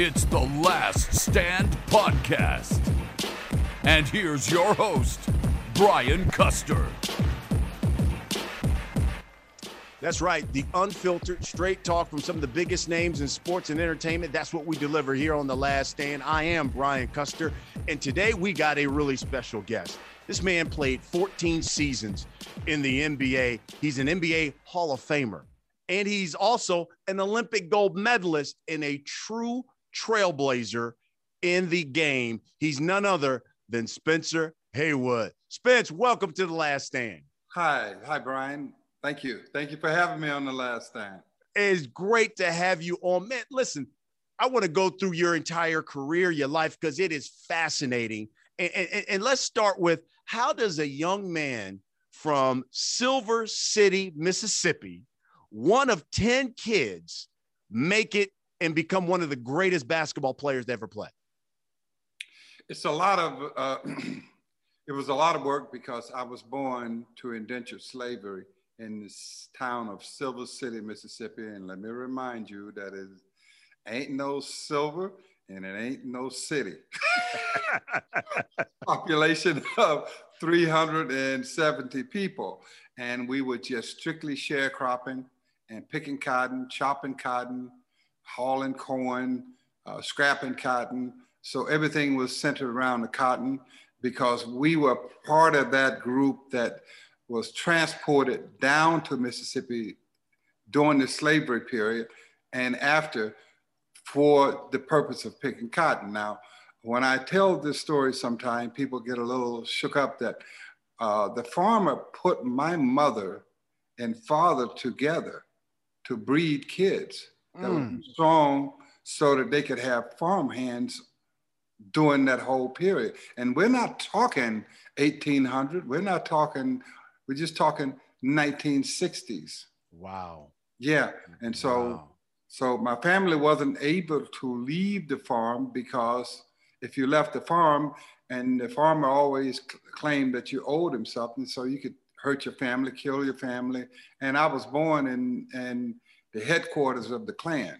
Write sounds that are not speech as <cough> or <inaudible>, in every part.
It's the Last Stand Podcast. And here's your host, Brian Custer. That's right. The unfiltered, straight talk from some of the biggest names in sports and entertainment. That's what we deliver here on The Last Stand. I am Brian Custer. And today we got a really special guest. This man played 14 seasons in the NBA. He's an NBA Hall of Famer. And he's also an Olympic gold medalist and a true trailblazer in the game. He's none other than Spencer Haywood. Spence, welcome to the last stand. Hi, hi, Brian. Thank you. Thank you for having me on the last stand. It's great to have you on. Man, listen, I want to go through your entire career, your life, because it is fascinating. And, and, and let's start with how does a young man from Silver City, Mississippi, one of 10 kids, make it and become one of the greatest basketball players to ever play? It's a lot of, uh, <clears throat> it was a lot of work because I was born to indentured slavery in this town of Silver City, Mississippi. And let me remind you that it ain't no silver and it ain't no city. <laughs> Population of 370 people. And we were just strictly sharecropping and picking cotton, chopping cotton, hauling corn, uh, scrapping cotton. So everything was centered around the cotton because we were part of that group that was transported down to Mississippi during the slavery period and after for the purpose of picking cotton. Now, when I tell this story sometime, people get a little shook up that uh, the farmer put my mother and father together to breed kids that mm. were strong so that they could have farm hands during that whole period. And we're not talking 1800, we're not talking, we're just talking 1960s. Wow. Yeah. And so, wow. so my family wasn't able to leave the farm because if you left the farm and the farmer always claimed that you owed him something, so you could hurt your family, kill your family. And I was born in, in the headquarters of the Klan.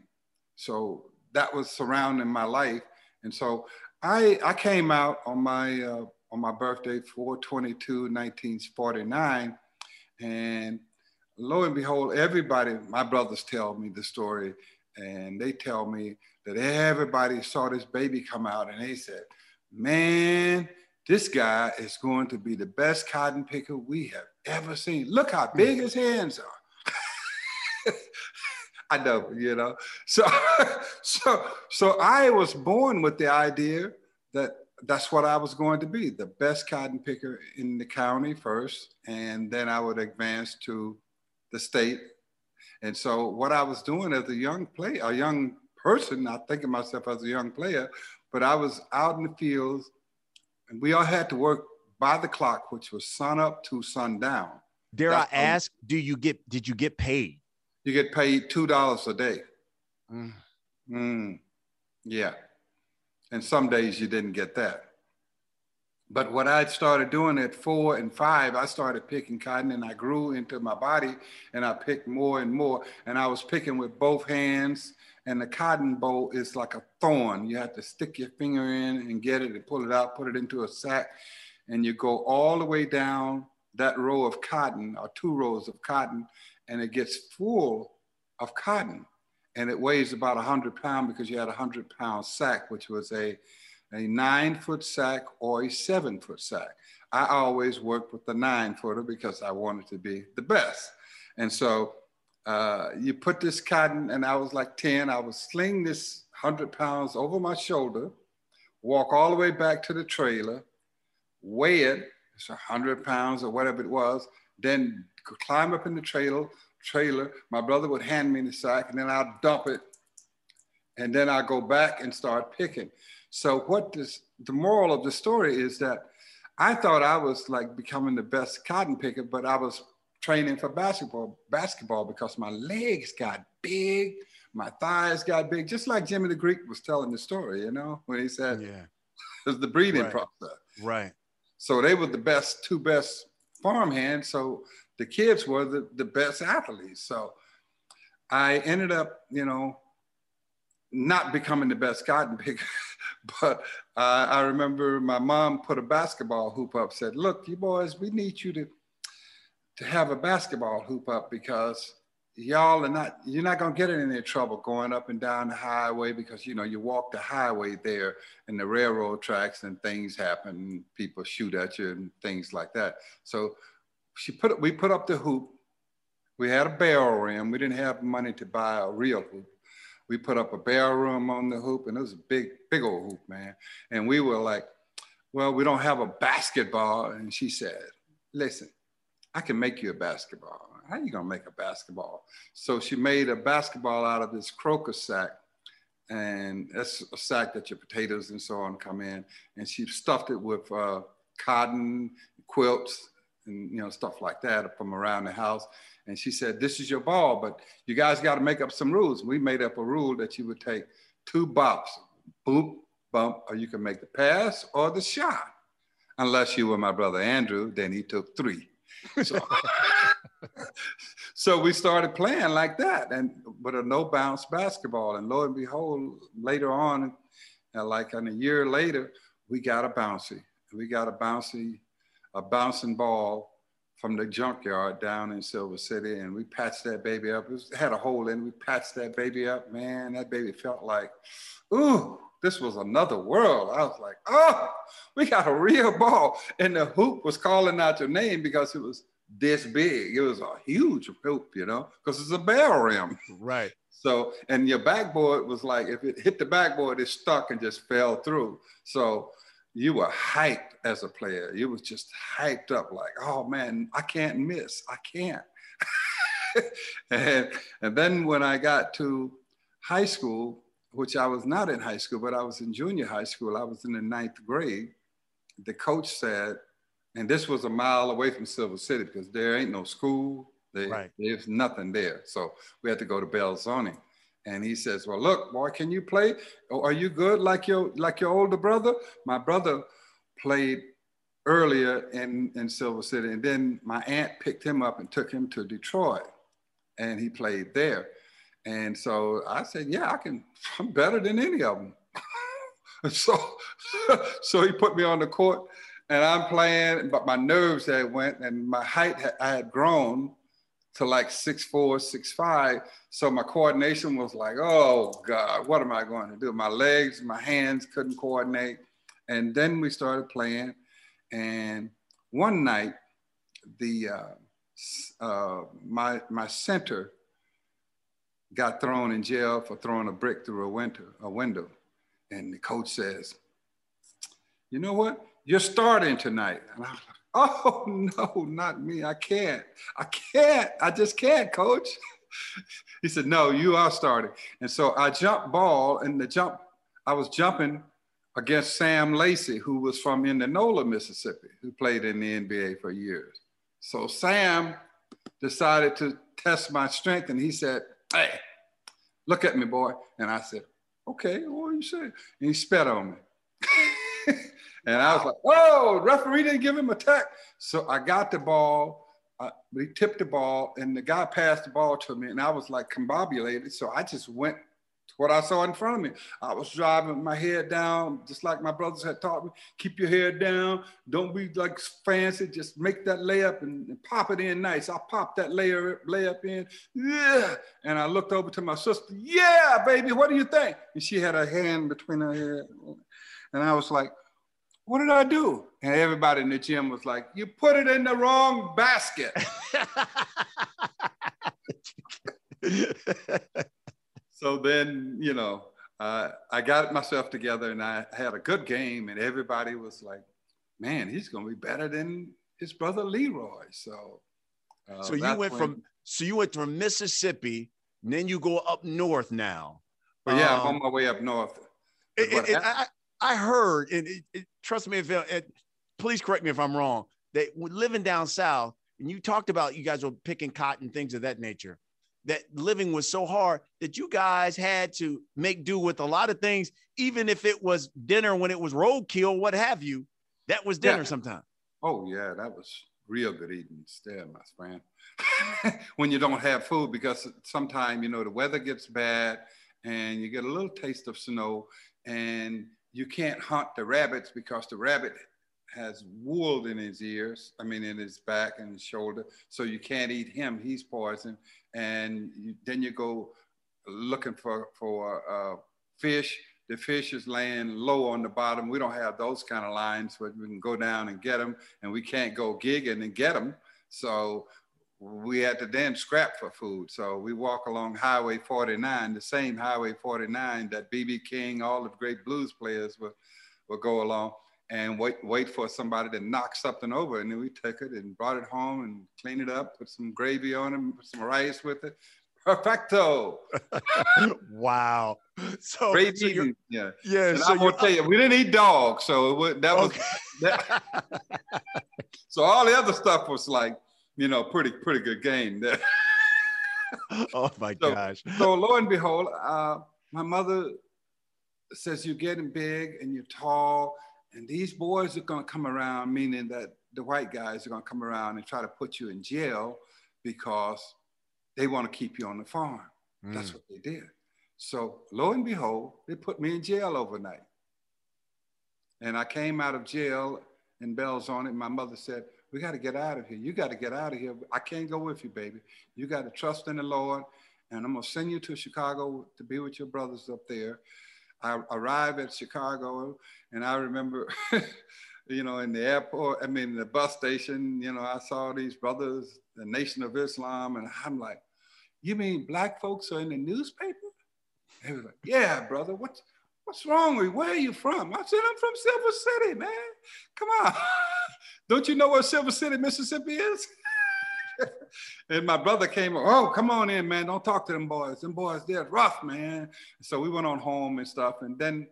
So that was surrounding my life. And so I, I came out on my, uh, on my birthday, 422, 1949. And lo and behold, everybody, my brothers tell me the story, and they tell me that everybody saw this baby come out and they said, man, this guy is going to be the best cotton picker we have ever seen. Look how big his hands are. <laughs> <laughs> I know, you know. So, <laughs> so, so I was born with the idea that that's what I was going to be, the best cotton picker in the county first, and then I would advance to the state. And so what I was doing as a young player, a young person, not thinking myself as a young player, but I was out in the fields and we all had to work by the clock, which was sun up to sundown. Dare That's I ask, do you get, did you get paid? You get paid $2 a day. Mm. Mm. Yeah. And some days you didn't get that. But what I started doing at four and five, I started picking cotton and I grew into my body and I picked more and more. And I was picking with both hands. And the cotton boll is like a thorn. You have to stick your finger in and get it and pull it out, put it into a sack. And you go all the way down that row of cotton or two rows of cotton and it gets full of cotton. And it weighs about 100 pounds because you had a 100 pound sack, which was a a nine foot sack or a seven foot sack. I always worked with the nine footer because I wanted to be the best. And so uh, you put this cotton, and I was like 10, I would sling this 100 pounds over my shoulder, walk all the way back to the trailer, weigh it, it's 100 pounds or whatever it was, then climb up in the trailer, trailer. My brother would hand me the sack, and then I'd dump it and then I go back and start picking. So what this, the moral of the story is that I thought I was like becoming the best cotton picker, but I was training for basketball, basketball because my legs got big, my thighs got big, just like Jimmy the Greek was telling the story, you know, when he said yeah. it was <laughs> the breeding right. process. Right. So they were the best, two best farm hands. So the kids were the, the best athletes. So I ended up, you know, not becoming the best cotton picker, <laughs> but uh, I remember my mom put a basketball hoop up, said, look, you boys, we need you to, to have a basketball hoop up because y'all are not, you're not gonna get in any trouble going up and down the highway because, you know, you walk the highway there and the railroad tracks and things happen, people shoot at you and things like that. So she put, we put up the hoop. We had a barrel rim. We didn't have money to buy a real hoop we put up a barrel room on the hoop, and it was a big, big old hoop, man. And we were like, well, we don't have a basketball. And she said, listen, I can make you a basketball. How are you gonna make a basketball? So she made a basketball out of this crocus sack. And that's a sack that your potatoes and so on come in. And she stuffed it with uh, cotton, quilts, and you know stuff like that from around the house. And she said, This is your ball, but you guys got to make up some rules. We made up a rule that you would take two bops, boop, bump, or you can make the pass or the shot. Unless you were my brother Andrew, then he took three. So, <laughs> so we started playing like that and with a no bounce basketball. And lo and behold, later on, uh, like in a year later, we got a bouncy. We got a bouncy, a bouncing ball from the junkyard down in Silver City, and we patched that baby up. It was, had a hole in. it. We patched that baby up. Man, that baby felt like, ooh, this was another world. I was like, oh, we got a real ball, and the hoop was calling out your name because it was this big. It was a huge hoop, you know, because it's a barrel rim. Right. <laughs> So, and your backboard was like, if it hit the backboard, it stuck and just fell through. So you were hyped as a player. You was just hyped up, like, oh man, I can't miss. I can't. <laughs> and, and then when I got to high school, which I was not in high school, but I was in junior high school, I was in the ninth grade. The coach said, and this was a mile away from Silver City because there ain't no school, there, right. there's nothing there. So we had to go to Belzoni. And he says, Well, look, boy, can you play? Oh, are you good like your like your older brother? My brother played earlier in, in Silver City. And then my aunt picked him up and took him to Detroit. And he played there. And so I said, Yeah, I can, I'm better than any of them. <laughs> so, <laughs> so he put me on the court and I'm playing, but my nerves had went and my height, had, I had grown to like six four, six five. So my coordination was like, oh God, what am I going to do? My legs, my hands couldn't coordinate. And then we started playing. And one night, the uh, uh, my my center got thrown in jail for throwing a brick through a window. A window, and the coach says, "You know what? You're starting tonight." And I was like, Oh no, not me. I can't. I can't. I just can't, coach. <laughs> he said, No, you are starting. And so I jumped ball, and the jump, I was jumping against Sam Lacey, who was from Indianola, Mississippi, who played in the NBA for years. So Sam decided to test my strength, and he said, Hey, look at me, boy. And I said, Okay, what are you saying? And he spat on me. <laughs> And I was like, oh, referee didn't give him a tech. So I got the ball. Uh, we tipped the ball, and the guy passed the ball to me, and I was like combobulated. So I just went to what I saw in front of me. I was driving my head down, just like my brothers had taught me. Keep your head down. Don't be like fancy. Just make that layup and, and pop it in nice. I popped that layer layup in. Yeah. And I looked over to my sister. Yeah, baby. What do you think? And she had her hand between her head, and I was like what did I do? And everybody in the gym was like, you put it in the wrong basket. <laughs> so then, you know, uh, I got myself together and I had a good game, and everybody was like, man, he's going to be better than his brother Leroy. So, uh, so you went from so you went from Mississippi, and then you go up north now But yeah, um, I'm on my way up north. It, it, I, I heard, and trust me if it, please correct me if I'm wrong. That living down south, and you talked about you guys were picking cotton, things of that nature. That living was so hard that you guys had to make do with a lot of things, even if it was dinner when it was roadkill, what have you. That was dinner yeah. sometimes. Oh yeah, that was real good eating still, my friend. <laughs> when you don't have food, because sometimes you know the weather gets bad and you get a little taste of snow, and you can't hunt the rabbits because the rabbit has wool in his ears, I mean, in his back and his shoulder. So you can't eat him, he's poison. And you, then you go looking for, for uh, fish. The fish is laying low on the bottom. We don't have those kind of lines but we can go down and get them, and we can't go gigging and get them. So we had to then scrap for food. So we walk along Highway 49, the same Highway 49 that BB King, all the great blues players would, would go along and wait, wait for somebody to knock something over. And then we took it and brought it home and cleaned it up, put some gravy on it, put some rice with it. Perfecto. <laughs> wow. So, Great so eating. Yeah. Yeah. And so I'm gonna tell you, we didn't eat dogs, so it was, that was. Okay. That, <laughs> <laughs> so all the other stuff was like, you know, pretty pretty good game there. <laughs> oh my so, gosh! So lo and behold, uh, my mother says you're getting big and you're tall and these boys are going to come around, meaning that the white guys are going to come around and try to put you in jail because they want to keep you on the farm. Mm. That's what they did. So lo and behold, they put me in jail overnight. And I came out of jail and bells on it. My mother said, we got to get out of here. You got to get out of here. I can't go with you, baby. You got to trust in the Lord. And I'm going to send you to Chicago to be with your brothers up there. I arrived at Chicago, and I remember, <laughs> you know, in the airport, I mean, the bus station, you know, I saw these brothers, the Nation of Islam, and I'm like, you mean black folks are in the newspaper? They was like, yeah, brother, what's, what's wrong with you? Where are you from? I said, I'm from Silver City, man. Come on. <laughs> Don't you know where Silver City, Mississippi is? <laughs> and my brother came, oh, come on in, man. Don't talk to them boys. Them boys, they're rough, man. So we went on home and stuff. And then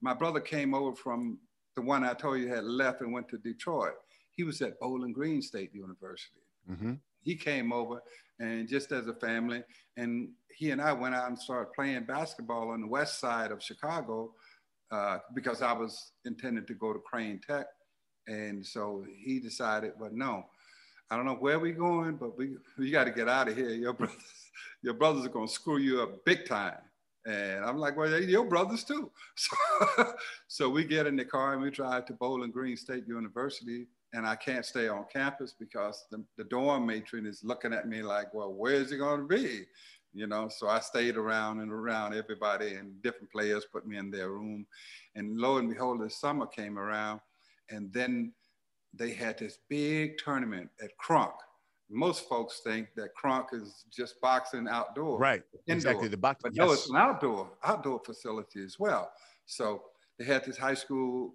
my brother came over from the one I told you had left and went to Detroit. He was at Bowling Green State University. Mm-hmm. He came over and just as a family, and he and I went out and started playing basketball on the west side of Chicago uh, because I was intended to go to Crane Tech. And so he decided, but no, I don't know where we're going, but we we got to get out of here. Your <laughs> brothers, your brothers are gonna screw you up big time. And I'm like, well, they your brothers too. <laughs> So, so we get in the car and we drive to Bowling Green State University. And I can't stay on campus because the, the dorm matron is looking at me like, well, where's he going to be? You know, so I stayed around and around everybody and different players put me in their room. And lo and behold, the summer came around. And then they had this big tournament at Kronk. Most folks think that Kronk is just boxing outdoor. Right. Indoor. Exactly. The box. But yes. no, it's an outdoor, outdoor facility as well. So they had this high school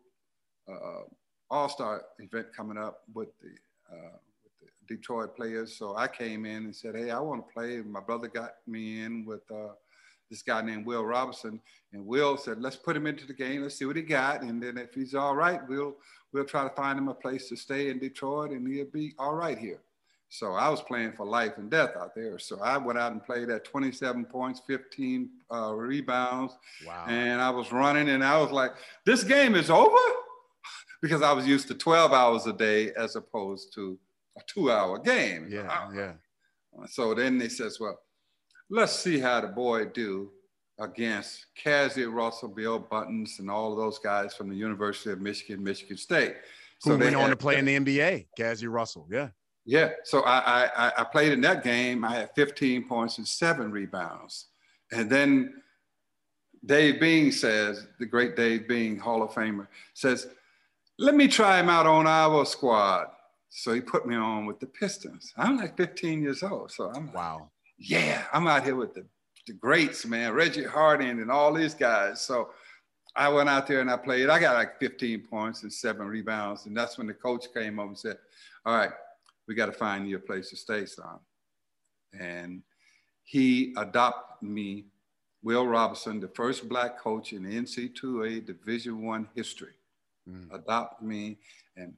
uh, all-star event coming up with the, uh, with the Detroit players. So I came in and said, hey, I want to play. My brother got me in with uh, this guy named Will Robinson. And Will said, let's put him into the game. Let's see what he got. And then if he's all right, we'll, we'll try to find him a place to stay in Detroit and he'll be all right here. So I was playing for life and death out there. So I went out and played at 27 points, 15 uh, rebounds. Wow. And I was running and I was like, this game is over? <laughs> because I was used to 12 hours a day as opposed to a two hour game. Yeah, yeah. So then they says, well, let's see how the boy do against Cazzie Russell, Bill Buntin, and all of those guys from the University of Michigan, Michigan State. So Who went on to play in the NBA, Cazzie Russell, yeah. Yeah, so I, I, I played in that game. I had 15 points and seven rebounds. And then Dave Bing says, the great Dave Bing, Hall of Famer, says, let me try him out on our squad. So he put me on with the Pistons. I'm like 15 years old. So I'm wow yeah, I'm out here with the, the greats, man, Reggie Harding and all these guys. So I went out there and I played. I got like 15 points and seven rebounds. And that's when the coach came up and said, All right, we got to find you a place to stay, son. And he adopted me Will Robinson, the first black coach in NC2A Division One history, mm. adopted me and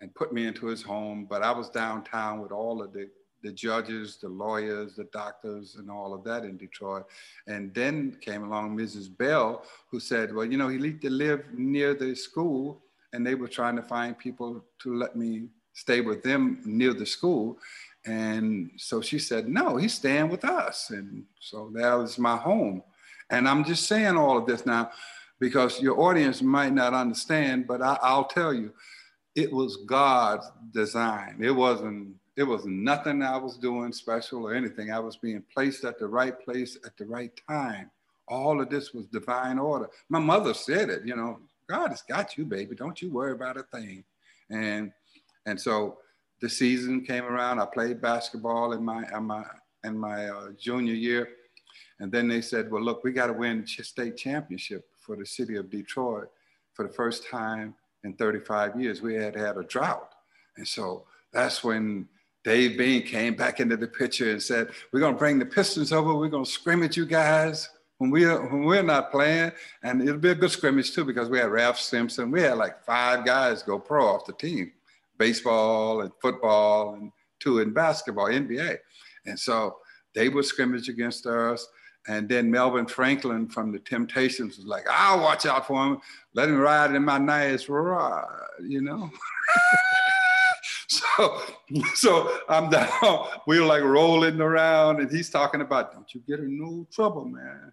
and put me into his home. But I was downtown with all of the the judges, the lawyers, the doctors, and all of that in Detroit. And then came along Mrs. Bell, who said, well, you know, he need to live near the school. And they were trying to find people to let me stay with them near the school. And so she said, no, he's staying with us. And so that was my home. And I'm just saying all of this now because your audience might not understand, but I, will tell you, it was God's design. It wasn't, it was nothing I was doing special or anything. I was being placed at the right place at the right time. All of this was divine order. My mother said it, you know, God has got you, baby. Don't you worry about a thing. And and so the season came around. I played basketball in my in my in my uh, junior year, and then they said, "Well, look, we got to win state championship for the city of Detroit for the first time in 35 years. We had had a drought, and so that's when." Dave Bing came back into the picture and said, "We're going to bring the Pistons over. We're going to scrimmage you guys when we're when we're not playing, and it'll be a good scrimmage too because we had Ralph Simpson. We had like five guys go pro off the team baseball and football and two in basketball, NBA. And so they would scrimmage against us. And then Melvin Franklin from the Temptations was like, I'll watch out for him. Let him ride in my nice ride, you know? <laughs> <laughs> so, so I'm down. <laughs> We were like rolling around and he's talking about, don't you get in no trouble, man.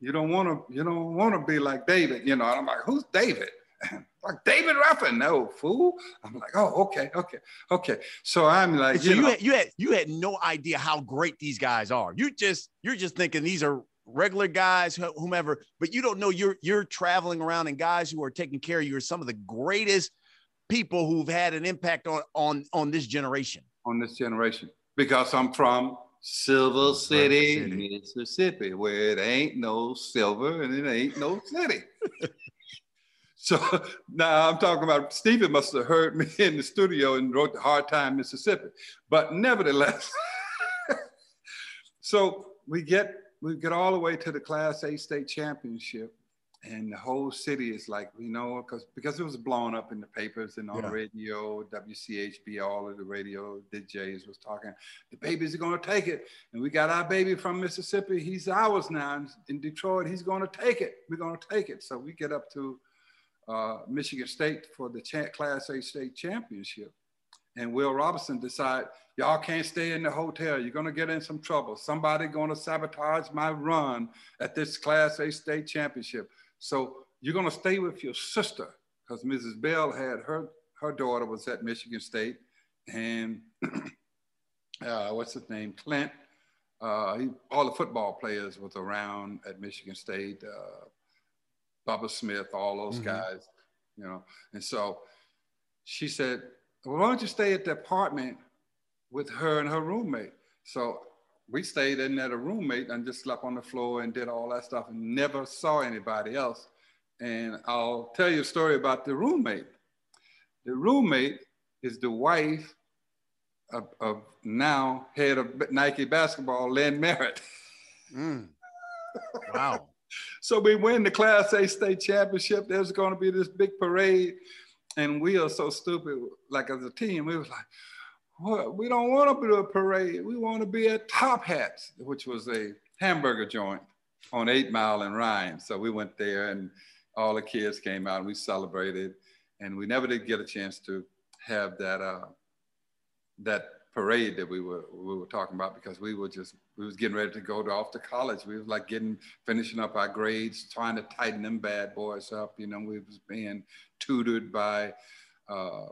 You don't want to, you don't want to be like David, you know. And I'm like, who's David? <laughs> like David Ruffin, no fool. I'm like, oh, okay, okay, okay. So I'm like, so you, you had you had you had no idea how great these guys are. You just you're just thinking these are regular guys, whomever, but you don't know you're you're traveling around and guys who are taking care of you are some of the greatest people who've had an impact on on on this generation. On this generation, because I'm from Silver City, City, Mississippi, where it ain't no silver and it ain't no city. <laughs> So now I'm talking about Stephen must have heard me <laughs> in the studio and wrote the Hard Time, Mississippi. But nevertheless, <laughs> so we get we get all the way to the Class A state championship, and the whole city is like, you know, because because it was blown up in the papers and on yeah. the radio, WCHB, all of the radio DJs was talking. The babies are going to take it, and we got our baby from Mississippi. He's ours now in Detroit. He's going to take it. We're going to take it. So we get up to uh, Michigan State for the Class A state championship. And Will Robinson decided, y'all can't stay in the hotel. You're gonna get in some trouble. Somebody gonna sabotage my run at this Class A state championship. So you're gonna stay with your sister because Mrs. Bell had her, her daughter was at Michigan State and <clears throat> uh, what's his name, Clint, uh, he, all the football players was around at Michigan State. Uh, Bubba Smith, all those mm-hmm. guys, you know. And so she said, well, why don't you stay at the apartment with her and her roommate? So we stayed in there, a roommate, and just slept on the floor and did all that stuff and never saw anybody else. And I'll tell you a story about the roommate. The roommate is the wife of, of now head of Nike basketball, Lynn Merritt. Mm. <laughs> Wow. So we win the Class A state championship. There's going to be this big parade. And we are so stupid, like as a team, we was like? We don't want to do a parade. We want to be at Top Hats, which was a hamburger joint on Eight Mile and Rhine. So we went there and all the kids came out and we celebrated. And we never did get a chance to have that, uh, that parade that we were we were talking about because we were just we was getting ready to go to, off to college. We was like getting finishing up our grades, trying to tighten them bad boys up. You know, we was being tutored by uh,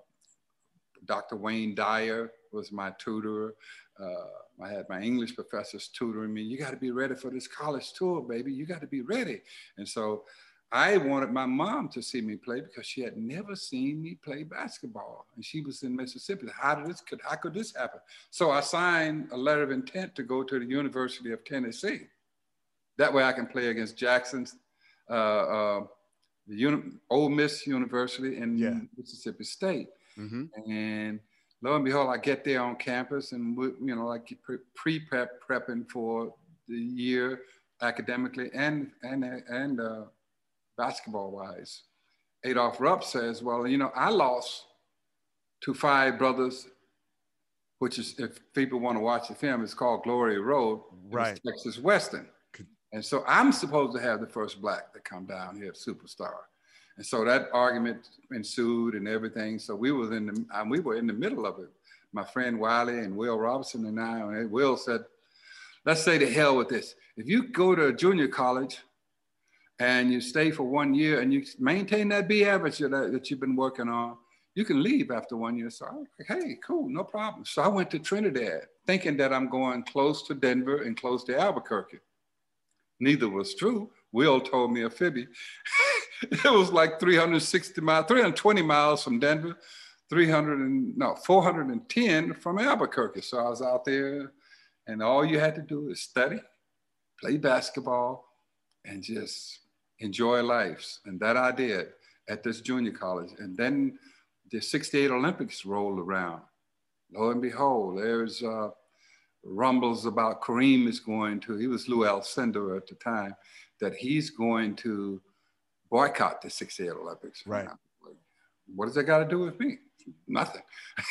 Dr. Wayne Dyer was my tutor. Uh, I had my English professors tutoring me. You got to be ready for this college tour, baby. You got to be ready. And so I wanted my mom to see me play because she had never seen me play basketball, and she was in Mississippi. How did this could how could this happen? So I signed a letter of intent to go to the University of Tennessee. That way, I can play against Jackson's, uh, uh, the Uni- Ole Miss University in yeah. Mississippi State, mm-hmm. and lo and behold, I get there on campus, and we, you know, like pre prep prepping for the year academically and and and uh, basketball wise. Adolph Rupp says, "Well, you know, I lost to five brothers, which is if people want to watch the film, it's called Glory Road, right? Texas Western, and so I'm supposed to have the first black to come down here, superstar." And so that argument ensued and everything. So we was in the uh, we were in the middle of it. My friend Wiley and Will Robinson and I, and Will said, let's say to hell with this. If you go to a junior college and you stay for one year and you maintain that B average that, that you've been working on, you can leave after one year. So I was like, hey, cool, no problem. So I went to Trinidad thinking that I'm going close to Denver and close to Albuquerque. Neither was true. Will told me a fibby. <laughs> it was like 360 miles, 320 miles from Denver, 300 and no, 410 from Albuquerque. So I was out there and all you had to do is study, play basketball, and just enjoy life. And that I did at this junior college. And then the 68 Olympics rolled around. Lo and behold, there's uh, rumbles about Kareem is going to, he was Lou Alcindor at the time, that he's going to boycott the 68 Olympics. Right. Like, what does that got to do with me? Nothing.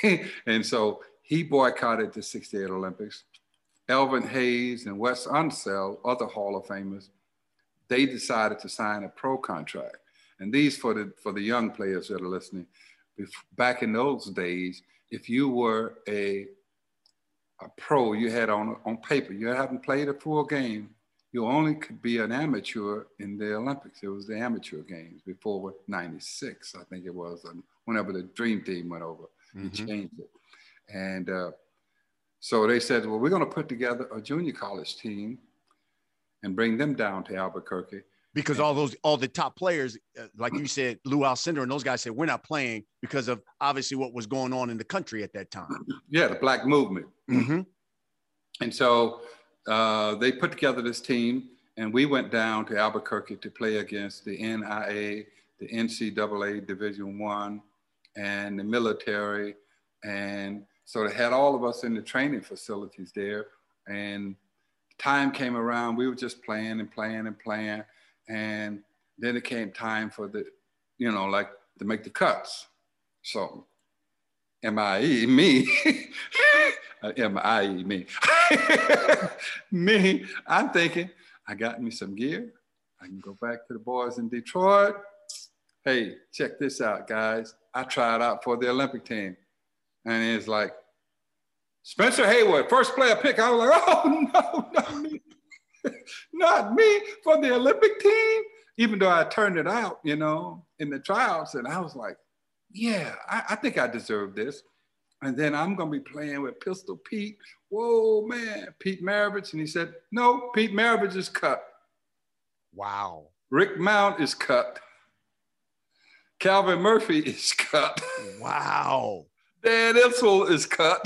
<laughs> and so he boycotted the 68 Olympics. Elvin Hayes and Wes Unseld, other Hall of Famers, they decided to sign a pro contract. And these for the for the young players that are listening, back in those days, if you were a a pro, you had on on paper, you haven't played a full game, you only could be an amateur in the Olympics. It was the amateur games before '96, I think it was, whenever the Dream Team went over, mm-hmm. he changed it. And uh, so they said, well, we're going to put together a junior college team and bring them down to Albuquerque. Because and, all those, all the top players, uh, like you said, Lou Alcindor and those guys said, we're not playing because of obviously what was going on in the country at that time. Yeah, the black movement. Mm-hmm. And so uh, they put together this team, and we went down to Albuquerque to play against the NIA, the NCAA Division One, and the military, and so they had all of us in the training facilities there. And time came around, we were just playing and playing and playing. And then it came time for the, you know, like to make the cuts. So M-I-E, me, <laughs> Uh, M-I-E, me. <laughs> me, I'm thinking, I got me some gear. I can go back to the boys in Detroit. Hey, check this out, guys. I tried out for the Olympic team. And it's like, Spencer Haywood, first player pick. I was like, <laughs> oh no, not me. not me for the Olympic team. Even though I turned it out, you know, in the trials. And I was like, yeah, I, I think I deserve this. And then I'm gonna be playing with Pistol Pete. Whoa, man, Pete Maravich. And he said, no, Pete Maravich is cut. Wow. Rick Mount is cut. Calvin Murphy <laughs> is cut. Wow. Dan Issel is cut.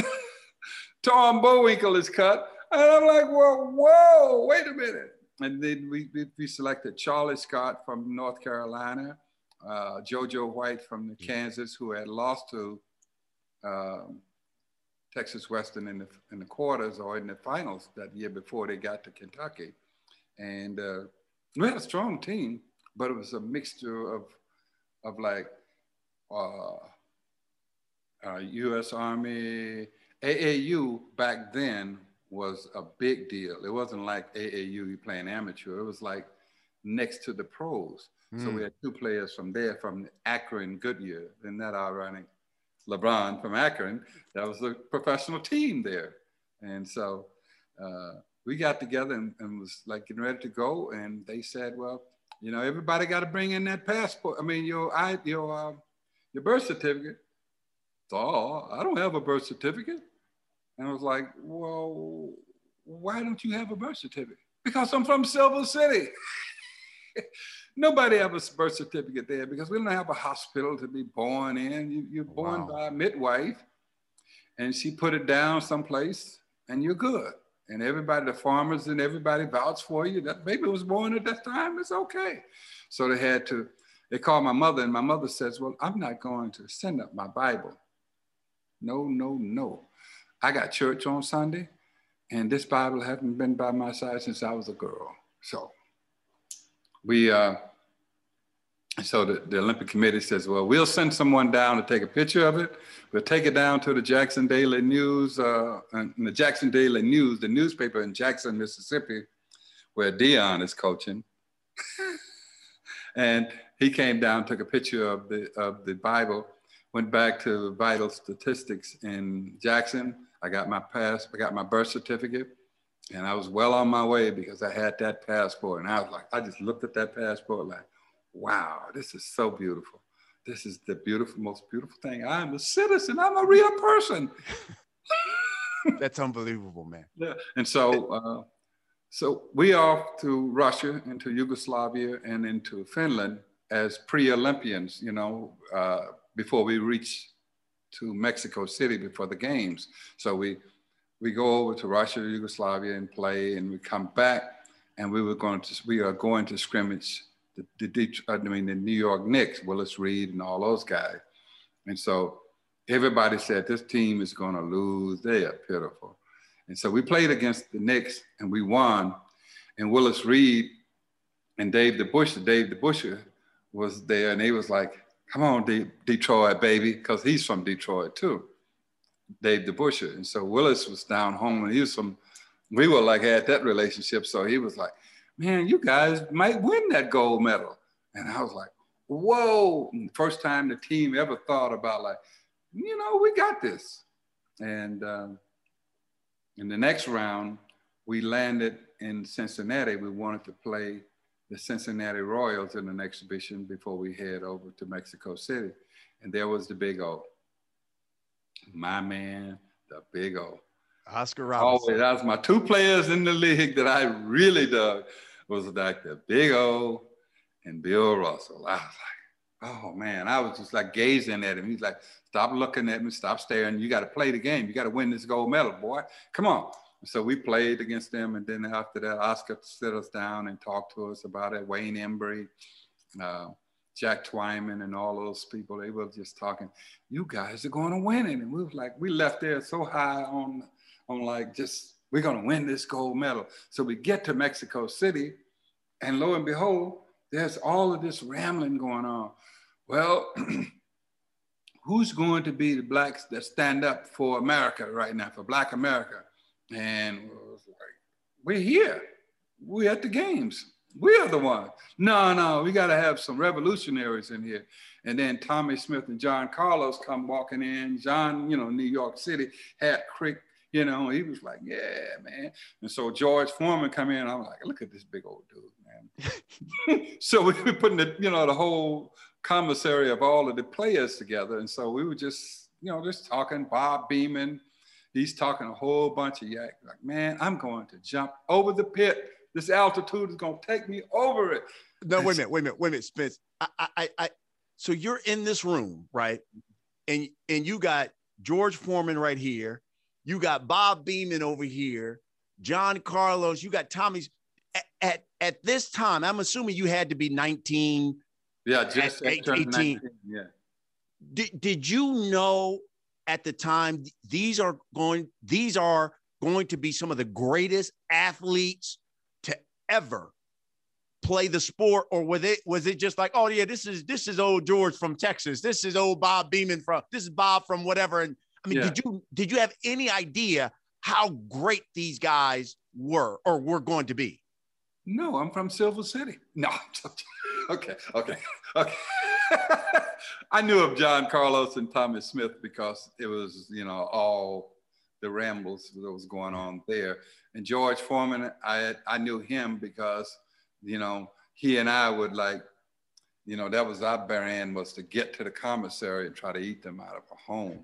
<laughs> Tom Boerwinkle is cut. And I'm like, well, whoa, wait a minute. And then we, we selected Charlie Scott from North Carolina, uh, JoJo White from the Kansas, who had lost to um, Texas Western in the, in the quarters or in the finals that year before they got to Kentucky. And uh, we had a strong team, but it was a mixture of, of like uh, uh, U.S. Army, AAU back then was a big deal. It wasn't like AAU, you playing amateur. It was like next to the pros. Mm. So we hmm. had two players from there, from Akron, Goodyear. Isn't that ironic? LeBron from Akron. That was a professional team there. And so uh, we got together and, and, was like getting ready to go. And they said, well, you know, everybody got to bring in that passport. I mean, your, your, uh, your birth certificate. So I don't have a birth certificate. And I was like, well, why don't you have a birth certificate? Because I'm from Silver City. <laughs> Nobody has a birth certificate there because we don't have a hospital to be born in. You, are oh, born wow. by a midwife, and she put it down someplace, and you're good. And everybody, the farmers and everybody vouched for you. That baby was born at that time. It's okay. So they had to. They called my mother, and my mother says, "Well, I'm not going to send up my Bible. No, no, no. I got church on Sunday, and this Bible hasn't been by my side since I was a girl. So we, uh, so the, the Olympic Committee says, well, we'll send someone down to take a picture of it. We'll take it down to the Jackson Daily News, uh, and the Jackson Daily News, the newspaper in Jackson, Mississippi, where Deion is coaching. and he came down, took a picture of the of the Bible, went back to vital statistics in Jackson. I got my pass, I got my birth certificate, and I was well on my way because I had that passport. And I was like, I just looked at that passport like, wow, this is so beautiful. This is the beautiful, most beautiful thing. I'm a citizen. I'm a real person. <laughs> That's unbelievable, man. Yeah. And so, uh, so we off to Russia, into Yugoslavia, and into Finland as pre-Olympians. You know, uh, before we reach to Mexico City before the games. So we we go over to Russia, Yugoslavia, and play, and we come back, and we were going to we are going to scrimmage the, the I mean the New York Knicks, Willis Reed, and all those guys, and so everybody said this team is going to lose. They are pitiful, and so we played against the Knicks, and we won, and Willis Reed and Dave DeBusschere, Dave DeBusschere was there, and he was like, "Come on, De- Detroit, baby," because he's from Detroit too. Dave DeBusschere. And so Willis was down home and he was from, we were like had that relationship. So he was like, man, you guys might win that gold medal. And I was like, whoa. First time the team ever thought about like, you know, we got this. And um, in the next round, we landed in Cincinnati. We wanted to play the Cincinnati Royals in an exhibition before we head over to Mexico City. And there was the big O my man, the big O. Oscar Robertson. Always, that was my two players in the league that I really dug was like the Big O and Bill Russell. I was like, oh man, I was just like gazing at him. He's like, stop looking at me, stop staring. You got to play the game. You got to win this gold medal, boy. Come on. So we played against them, and then after that, Oscar sit us down and talked to us about it. Wayne Embry, uh, Jack Twyman and all those people, they were just talking, you guys are going to win it. And we was like, we left there so high on, on like, just, we're going to win this gold medal. So we get to Mexico City and lo and behold, there's all of this rambling going on. Well, <clears throat> who's going to be the blacks that stand up for America right now, for Black America? And we're here. We're at the games. We are the ones. No, no, we got to have some revolutionaries in here. And then Tommie Smith and John Carlos come walking in. John, you know, New York City, Hat Creek, you know, he was like, yeah, man. And so George Foreman come in. I'm like, look at this big old dude, man. <laughs> so we were putting the, you know, the whole commissary of all of the players together. And so we were just, you know, just talking, Bob Beamon, he's talking a whole bunch of yak. Like, man, I'm going to jump over the pit this altitude is going to take me over it. No, wait a minute, wait a minute, wait a minute, Spence. I, I, I, so you're in this room, right? And and you got George Foreman right here. You got Bob Beamon over here. John Carlos. You got Tommy's. At, at, at this time, I'm assuming you had to be 19. Yeah, just 18. 19, yeah. Did, did you know at the time these are going these are going to be some of the greatest athletes ever play the sport or was it was it just like oh yeah this is this is old george from texas. This is old bob beamon from this is bob from whatever. And i mean yeah. did you did you have any idea how great these guys were or were going to be? No i'm from silver city. No okay okay okay. <laughs> I knew of john carlos and tommie smith because it was you know all the rambles that was going on there and George Foreman, I I knew him because, you know, he and I would like, you know, that was our brand was to get to the commissary and try to eat them out of a home.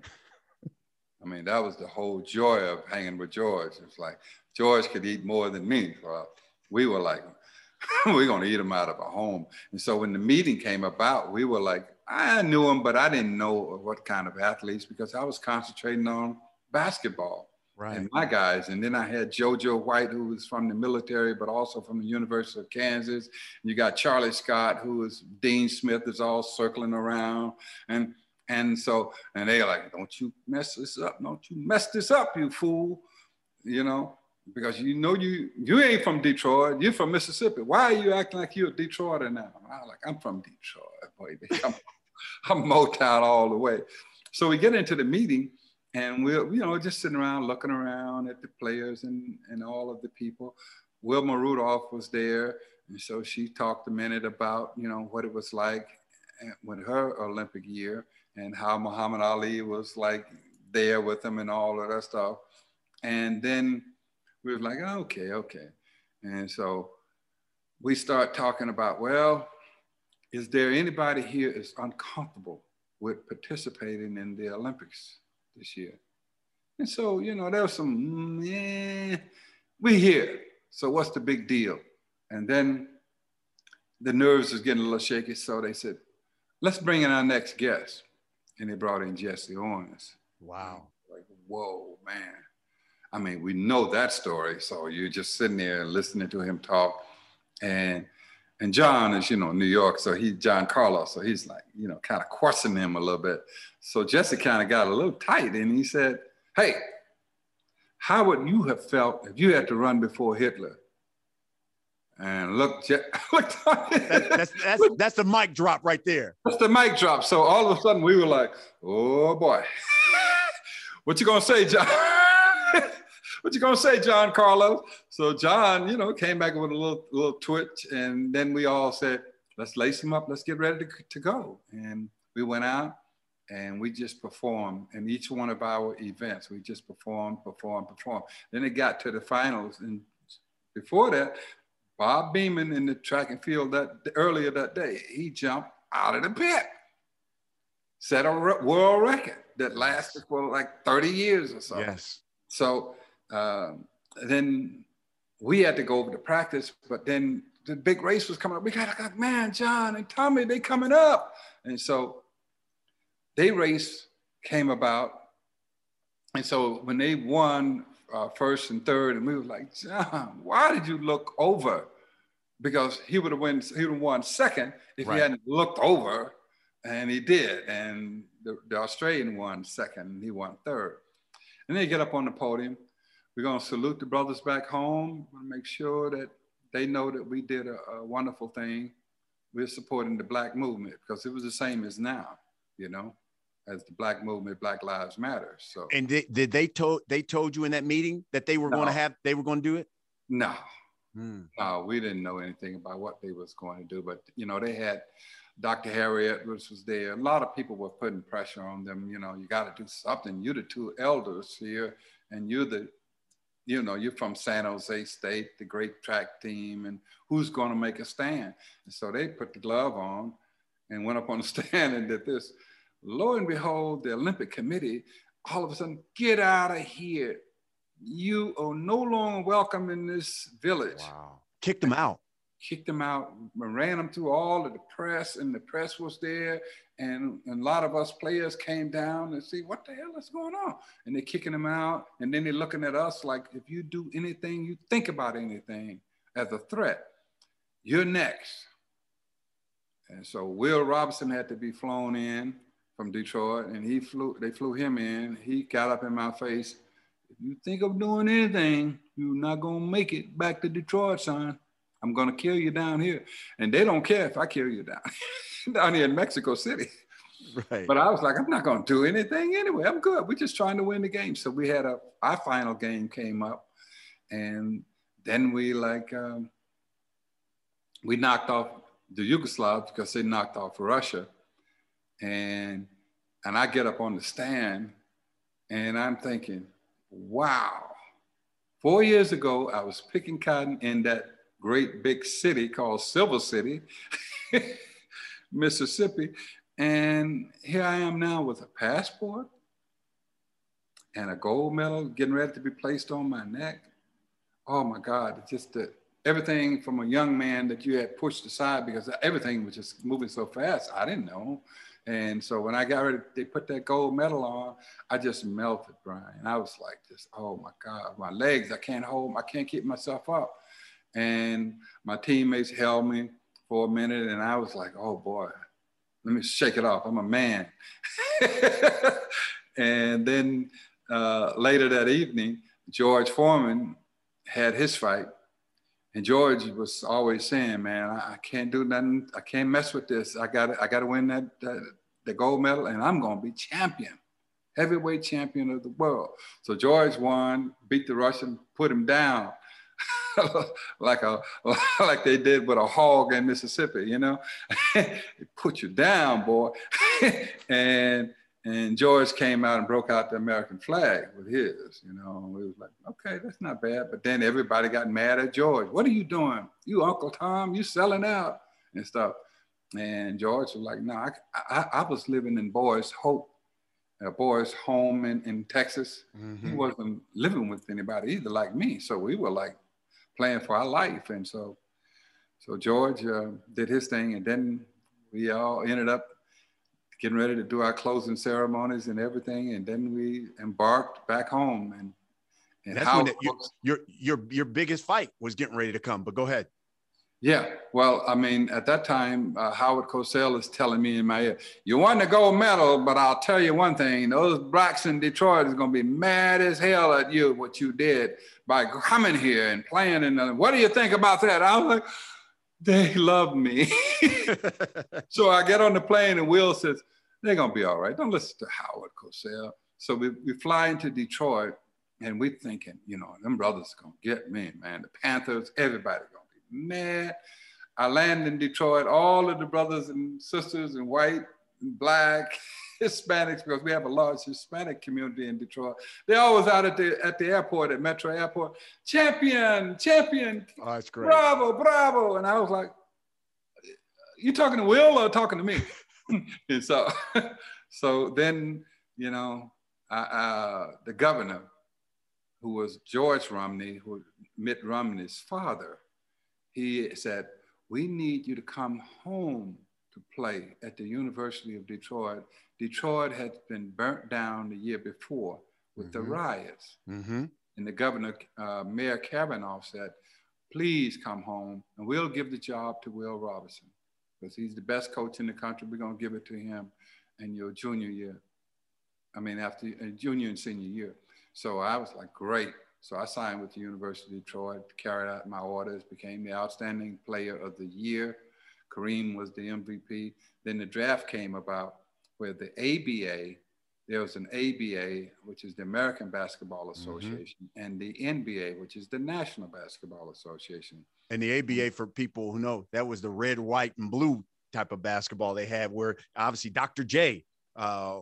I mean, that was the whole joy of hanging with George. It's like George could eat more than me. Well, we were like, <laughs> we're gonna eat him out of a home. And so when the meeting came about, we were like, I knew him, but I didn't know what kind of athletes because I was concentrating on basketball right. and my guys. And then I had JoJo White, who was from the military, but also from the University of Kansas. And you got Charlie Scott, who was Dean Smith, is all circling around. And and so, and they're like, don't you mess this up. Don't you mess this up, you fool. You know? because you know you you ain't from Detroit, you're from Mississippi. Why are you acting like you're a Detroiter now? I'm like, I'm from Detroit, baby. <laughs> I'm, I'm Motown all the way. So we get into the meeting and we're, you know, just sitting around looking around at the players and, and all of the people. Wilma Rudolph was there. And so she talked a minute about, you know, what it was like eh, with her Olympic year and how Muhammad Ali was like there with him and all of that stuff. And then we were like, okay, okay. And so we start talking about, well, is there anybody here is uncomfortable with participating in the Olympics this year? And so, you know, there was some, mm, yeah, we here. So what's the big deal? And then the nerves was getting a little shaky. So they said, let's bring in our next guest. And they brought in Jesse Owens. Wow. Like, whoa, man. I mean, we know that story. So you're just sitting there listening to him talk. And and John is, you know, New York, so he John Carlos, so he's like, you know, kind of questioning him a little bit. So Jesse kind of got a little tight, and he said, "Hey, how would you have felt if you had to run before Hitler?" And look, <laughs> look that, that's that's look, that's the mic drop right there. That's the mic drop. So all of a sudden we were like, "Oh boy, <laughs> what you gonna say, John?" What you gonna say, John Carlos? So John, you know, came back with a little little twitch, and then we all said, let's lace him up, let's get ready to, to go. And we went out and we just performed in each one of our events. We just performed, performed, performed. Then it got to the finals, and before that, Bob Beamon in the track and field that earlier that day, he jumped out of the pit, set a world record that lasted for like 30 years or so. Yes. So um, then we had to go over to practice, but then the big race was coming up. We got like, man, John and Tommie, they coming up. And so they race came about. And so when they won uh, first and third, and we were like, John, why did you look over? Because he would have won, he would have won second if right. he hadn't looked over, and he did. And the, the Australian won second, and he won third. And they get up on the podium, we're going to salute the brothers back home. We're make sure that they know that we did a, a, wonderful thing. We're supporting the Black movement because it was the same as now, you know, as the Black movement, Black Lives Matter. So. And did, did they told they told you in that meeting that they were no. going to have they were going to do it? No, hmm. no, we didn't know anything about what they was going to do. But you know, they had Dr. Harriet, which was there. A lot of people were putting pressure on them. You know, you got to do something. You're the two elders here, and you're the you know, you're from San Jose State, the great track team, and who's going to make a stand? And so they put the glove on and went up on the <laughs> stand and did this. Lo and behold, the Olympic Committee all of a sudden, get out of here. You are no longer welcome in this village. Wow. Kicked them out. Kicked them out, ran them through all of the press, and the press was there. And, and a lot of us players came down and see what the hell is going on. And they're kicking them out. And then they're looking at us like, if you do anything, you think about anything as a threat, you're next. And so Will Robinson had to be flown in from Detroit and he flew, they flew him in. He got up in my face. If you think of doing anything, you're not gonna make it back to Detroit, son. I'm gonna kill you down here. And they don't care if I kill you down. <laughs> <laughs> down here in Mexico City. Right. But I was like, I'm not going to do anything anyway. I'm good. We're just trying to win the game. So we had a our final game came up, and then we like um, we knocked off the Yugoslavs because they knocked off Russia, and and I get up on the stand, and I'm thinking, wow. Four years ago, I was picking cotton in that great big city called Silver City. <laughs> Mississippi. And here I am now with a passport and a gold medal getting ready to be placed on my neck. Oh my God, it's just everything from a young man that you had pushed aside because everything was just moving so fast. I didn't know. And so when I got ready, they put that gold medal on, I just melted, Brian. I was like, this, oh my God, my legs, I can't hold, I can't keep myself up. And my teammates held me for a minute and I was like, oh boy, let me shake it off. I'm a man. <laughs> and then uh, later that evening, George Foreman had his fight. And George was always saying, man, I, I can't do nothing. I can't mess with this. I got I got to win that, that the gold medal and I'm going to be champion, heavyweight champion of the world. So George won, beat the Russian, put him down. <laughs> like a <laughs> like they did with a hog in Mississippi, you know, <laughs> put you down, boy. and and George came out and broke out the American flag with his, you know. It was like, okay, that's not bad. But then everybody got mad at George. What are you doing? You Uncle Tom, you selling out and stuff. And George was like, no, I, I, I was living in Boys Hope, a boy's home in, in Texas. Mm-hmm. He wasn't living with anybody either like me. So we were like playing for our life. And so, so George uh, did his thing. And then we all ended up getting ready to do our closing ceremonies and everything. And then we embarked back home. And, and that's when it, your, your, your, your biggest fight was getting ready to come, but go ahead. Yeah, well, I mean, at that time, uh, Howard Cosell is telling me in my ear, "You won the gold medal, but I'll tell you one thing: those blacks in Detroit is to be mad as hell at you what you did by coming here and playing. And what do you think about that?" I was like, "They love me." <laughs> so I get on the plane, and Will says, "They're to be all right. Don't listen to Howard Cosell." So we, we fly into Detroit, and we're thinking, you know, them brothers to get me, man. The Panthers, everybody going man, I land in Detroit, all of the brothers and sisters and white and black, <laughs> Hispanics, because we have a large Hispanic community in Detroit. They're always out at the at the airport, at Metro Airport, champion, champion. Oh, that's great. Bravo, bravo. And I was like, you talking to Will or talking to me? and <laughs> so, <laughs> so then, you know, uh, the governor, who was George Romney, who Mitt Romney's father, he said, we need you to come home to play at the University of Detroit. Detroit had been burnt down the year before with mm-hmm. the riots. Mm-hmm. And the governor, uh, Mayor Cavanagh said, please come home and we'll give the job to Will Robinson because he's the best coach in the country. We're going to give it to him in your junior year. I mean, after uh, junior and senior year. So I was like, great. So I signed with the University of Detroit, carried out my orders, became the outstanding player of the year. Kareem was the MVP. Then the draft came about where the ABA, there was an ABA, which is the American Basketball mm-hmm. Association, mm-hmm. and the NBA, which is the National Basketball Association. And the ABA, for people who know, that was the red, white, and blue type of basketball they had, where obviously Dr. J uh,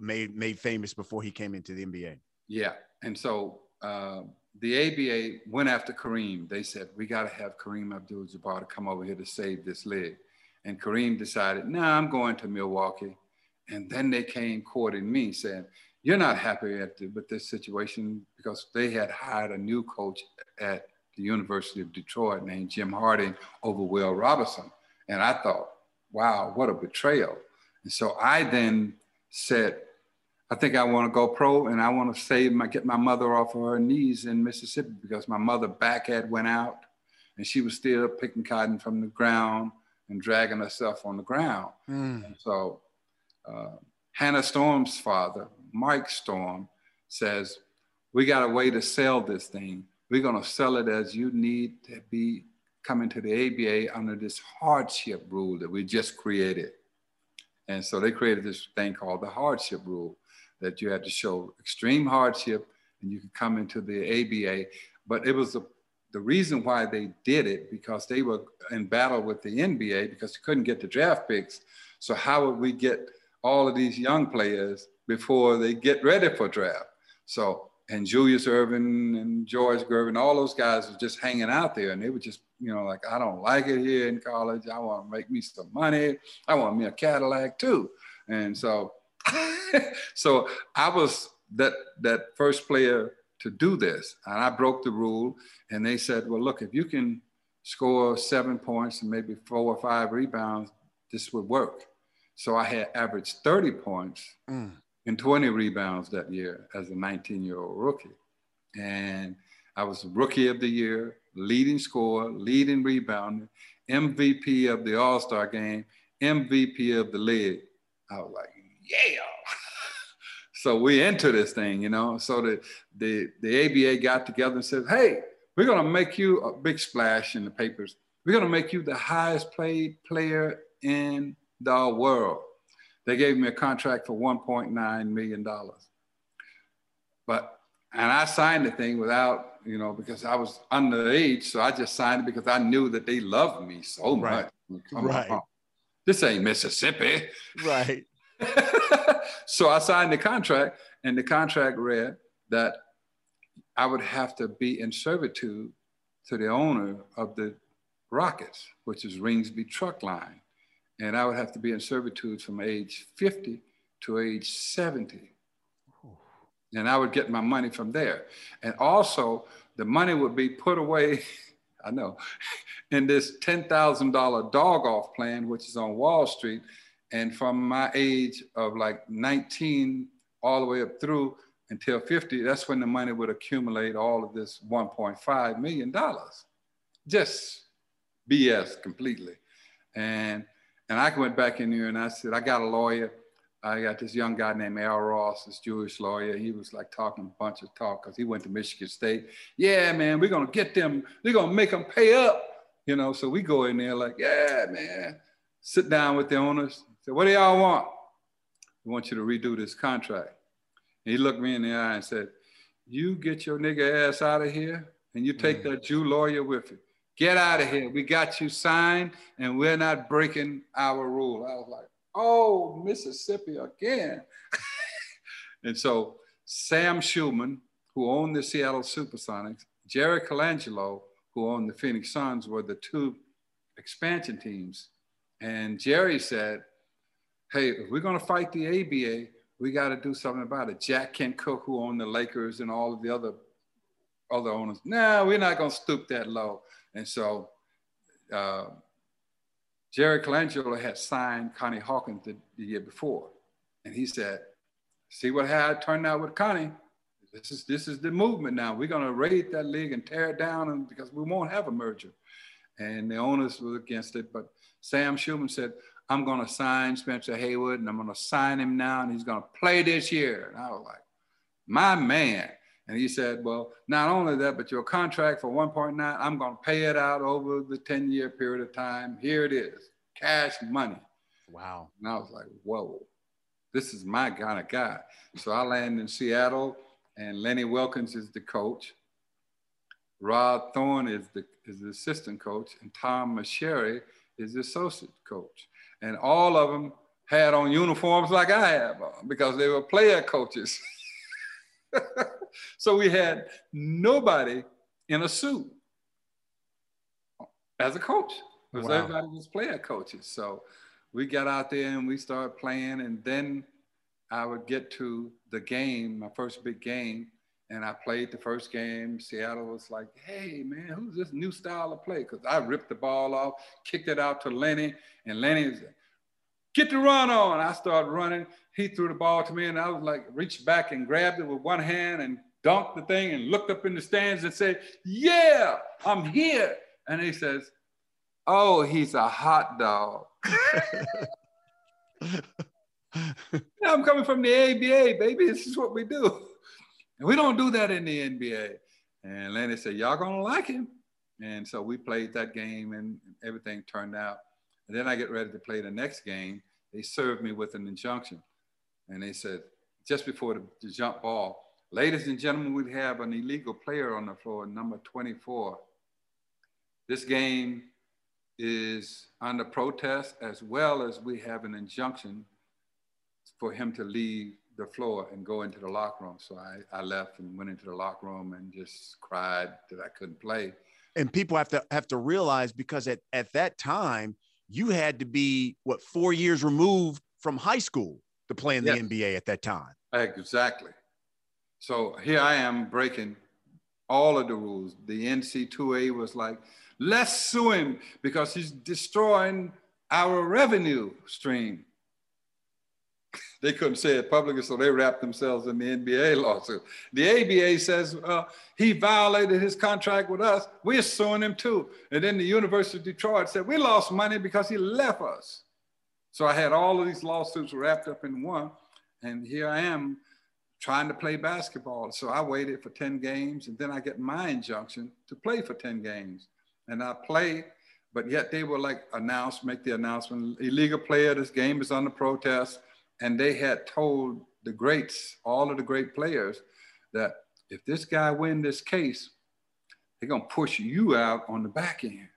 made made famous before he came into the NBA. Yeah, and so uh, the ABA went after Kareem. They said, we got to have Kareem Abdul-Jabbar to come over here to save this leg. And Kareem decided, no, nah, I'm going to Milwaukee. And then they came courting me saying, you're not happy the, with this situation because they had hired a new coach at the University of Detroit named Jim Harding over Will Robinson. And I thought, wow, what a betrayal. And so I then said, I think I want to go pro and I want to save my get my mother off of her knees in Mississippi because my mother back had went out and she was still picking cotton from the ground and dragging herself on the ground. Mm. so uh, Hannah Storm's father, Mike Storm, says, we got a way to sell this thing. We're going to sell it as you need to be coming to the ABA under this hardship rule that we just created. And so they created this thing called the hardship rule that you had to show extreme hardship and you could come into the ABA. But it was a, the reason why they did it because they were in battle with the NBA because they couldn't get the draft picks. So how would we get all of these young players before they get ready for draft? So and Julius Erving and George Gervin, all those guys were just hanging out there and they were just, you know, like, I don't like it here in college. I want to make me some money. I want me a Cadillac too. And so <laughs> so I was that that first player to do this, and I broke the rule. And they said, "Well, look, if you can score seven points and maybe four or five rebounds, this would work." So I had averaged 30 points mm. and 20 rebounds that year as a 19-year-old rookie, and I was rookie of the year, leading scorer, leading rebounder, MVP of the All Star game, MVP of the league. I was like, yeah. <laughs> so we into this thing, you know. So the, the, the ABA got together and said, hey, we're going to make you a big splash in the papers. We're going to make you the highest paid player in the world. They gave me a contract for $1.9 million. But, and I signed the thing without, you know, because I was underage. So I just signed it because I knew that they loved me so right. much. right. On. This ain't Mississippi. Right. <laughs> so I signed the contract, and the contract read that I would have to be in servitude to the owner of the Rockets, which is Ringsby Truck Line. And I would have to be in servitude from age 50 to age 70. And I would get my money from there. And also, the money would be put away, <laughs> I know, <laughs> in this $10,000 dog off plan, which is on Wall Street. And from my age of like 19 all the way up through until 50, that's when the money would accumulate all of this $1.5 million. Just BS completely. And and I went back in there and I said, I got a lawyer. I got this young guy named Al Ross, this Jewish lawyer. He was like talking a bunch of talk because he went to Michigan State. Yeah, man, we're gonna get them, they're gonna make them pay up. You know, so we go in there like, yeah, man. Sit down with the owners. Say, what do y'all want? We want you to redo this contract. And he looked me in the eye and said, You get your nigga ass out of here and you take mm. that Jew lawyer with you. Get out of here. We got you signed and we're not breaking our rule. I was like, oh, Mississippi again. <laughs> and so Sam Schulman, who owned the Seattle Supersonics, Jerry Colangelo, who owned the Phoenix Suns, were the two expansion teams. And Jerry said, hey, if we're going to fight the ABA, we got to do something about it. Jack Kent Cooke, who owned the Lakers and all of the other other owners, no, nah, we're not going to stoop that low. And so uh, Jerry Colangelo had signed Connie Hawkins the, the, year before. And he said, see what had turned out with Connie? This is, this is the movement now. We're gonna raid that league and tear it down and, because we won't have a merger. And the owners were against it, but Sam Schulman said, I'm gonna sign Spencer Haywood and I'm gonna sign him now and he's gonna play this year. And I was like, my man. And he said, well, not only that, but your contract for 1.9, I'm going to pay it out over the 10 year period of time. Here it is, cash money. Wow. And I was like, whoa, this is my kind of guy. So I landed in Seattle and Lenny Wilkens is the coach. Rod Thorn is the, is the assistant coach and Tom Meschery is the associate coach. And all of them had on uniforms like I have on because they were player coaches. <laughs> so we had nobody in a suit as a coach because wow. everybody was player coaches. So we got out there and we started playing, and then I would get to the game, my first big game, and I played the first game. Seattle was like, "Hey, man, who's this new style of play?" Because I ripped the ball off, kicked it out to Lenny, and Lenny was get the run on. I started running. He threw the ball to me, and I was like, reached back and grabbed it with one hand and dunked the thing and looked up in the stands and said, Yeah, I'm here. And he says, Oh, he's a hot dog. <laughs> <laughs> I'm coming from the ABA, baby. This is what we do. And we don't do that in the NBA. And Lenny said, Y'all gonna like him. And so we played that game and everything turned out. And then I get ready to play the next game. They served me with an injunction. And they said, just before the, the jump ball, ladies and gentlemen, we have an illegal player on the floor, number 24. This game is under protest as well as we have an injunction for him to leave the floor and go into the locker room. So I, I left and went into the locker room and just cried that I couldn't play. And people have to have to realize because at, at that time, you had to be what four years removed from high school to play in the. NBA at that time. Exactly. So here I am breaking all of the rules. The NC2A was like, let's sue him because he's destroying our revenue stream. They couldn't say it publicly, so they wrapped themselves in the NBA <laughs> lawsuit. The ABA says uh, he violated his contract with us. We're suing him too. And then the University of Detroit said we lost money because he left us. So I had all of these lawsuits wrapped up in one, and here I am trying to play basketball. So I waited for 10 games and then I get my injunction to play for 10 games. And I play, but yet they were like announce, make the announcement, illegal player, this game is under protest. And they had told the greats, all of the great players, that if this guy win this case, they're gonna push you out on the back end.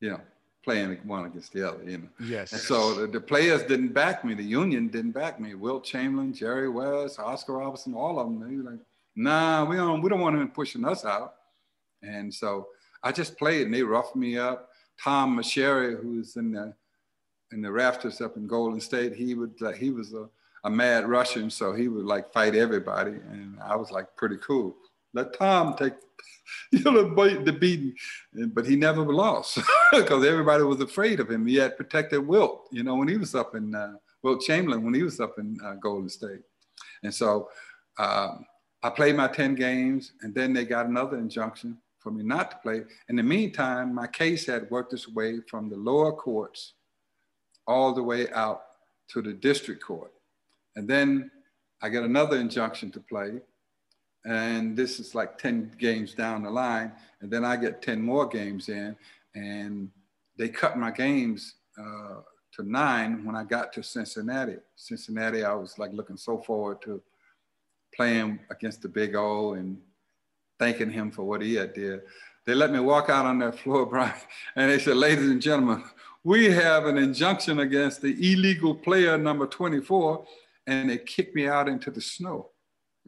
You know, playing one against the other, you know. Yes. And so the, the, players didn't back me. The union didn't back me. Wilt Chamberlain, Jerry West, Oscar Robertson, all of them. They were like, nah, we don't, we don't want him pushing us out. And so I just played and they roughed me up. Tom Meschery, who's in the in the rafters up in Golden State, he would like he was a, a mad Russian, so he would like fight everybody. And I was like pretty cool. Let Tom take you know, the beating, but he never lost <laughs> because everybody was afraid of him. He had protected Wilt, you know, when he was up in uh, Wilt Chamberlain when he was up in uh, Golden State, and so um, I played my ten games, and then they got another injunction for me not to play. In the meantime, my case had worked its way from the lower courts all the way out to the district court, and then I get another injunction to play and this is like 10 games down the line and then i get 10 more games in and they cut my games uh, to nine when i got to cincinnati. Cincinnati i was like looking so forward to playing against the big o and thanking him for what he had did. They let me walk out on that floor <laughs> brian and they said ladies and gentlemen we have an injunction against the illegal player number 24 and they kicked me out into the snow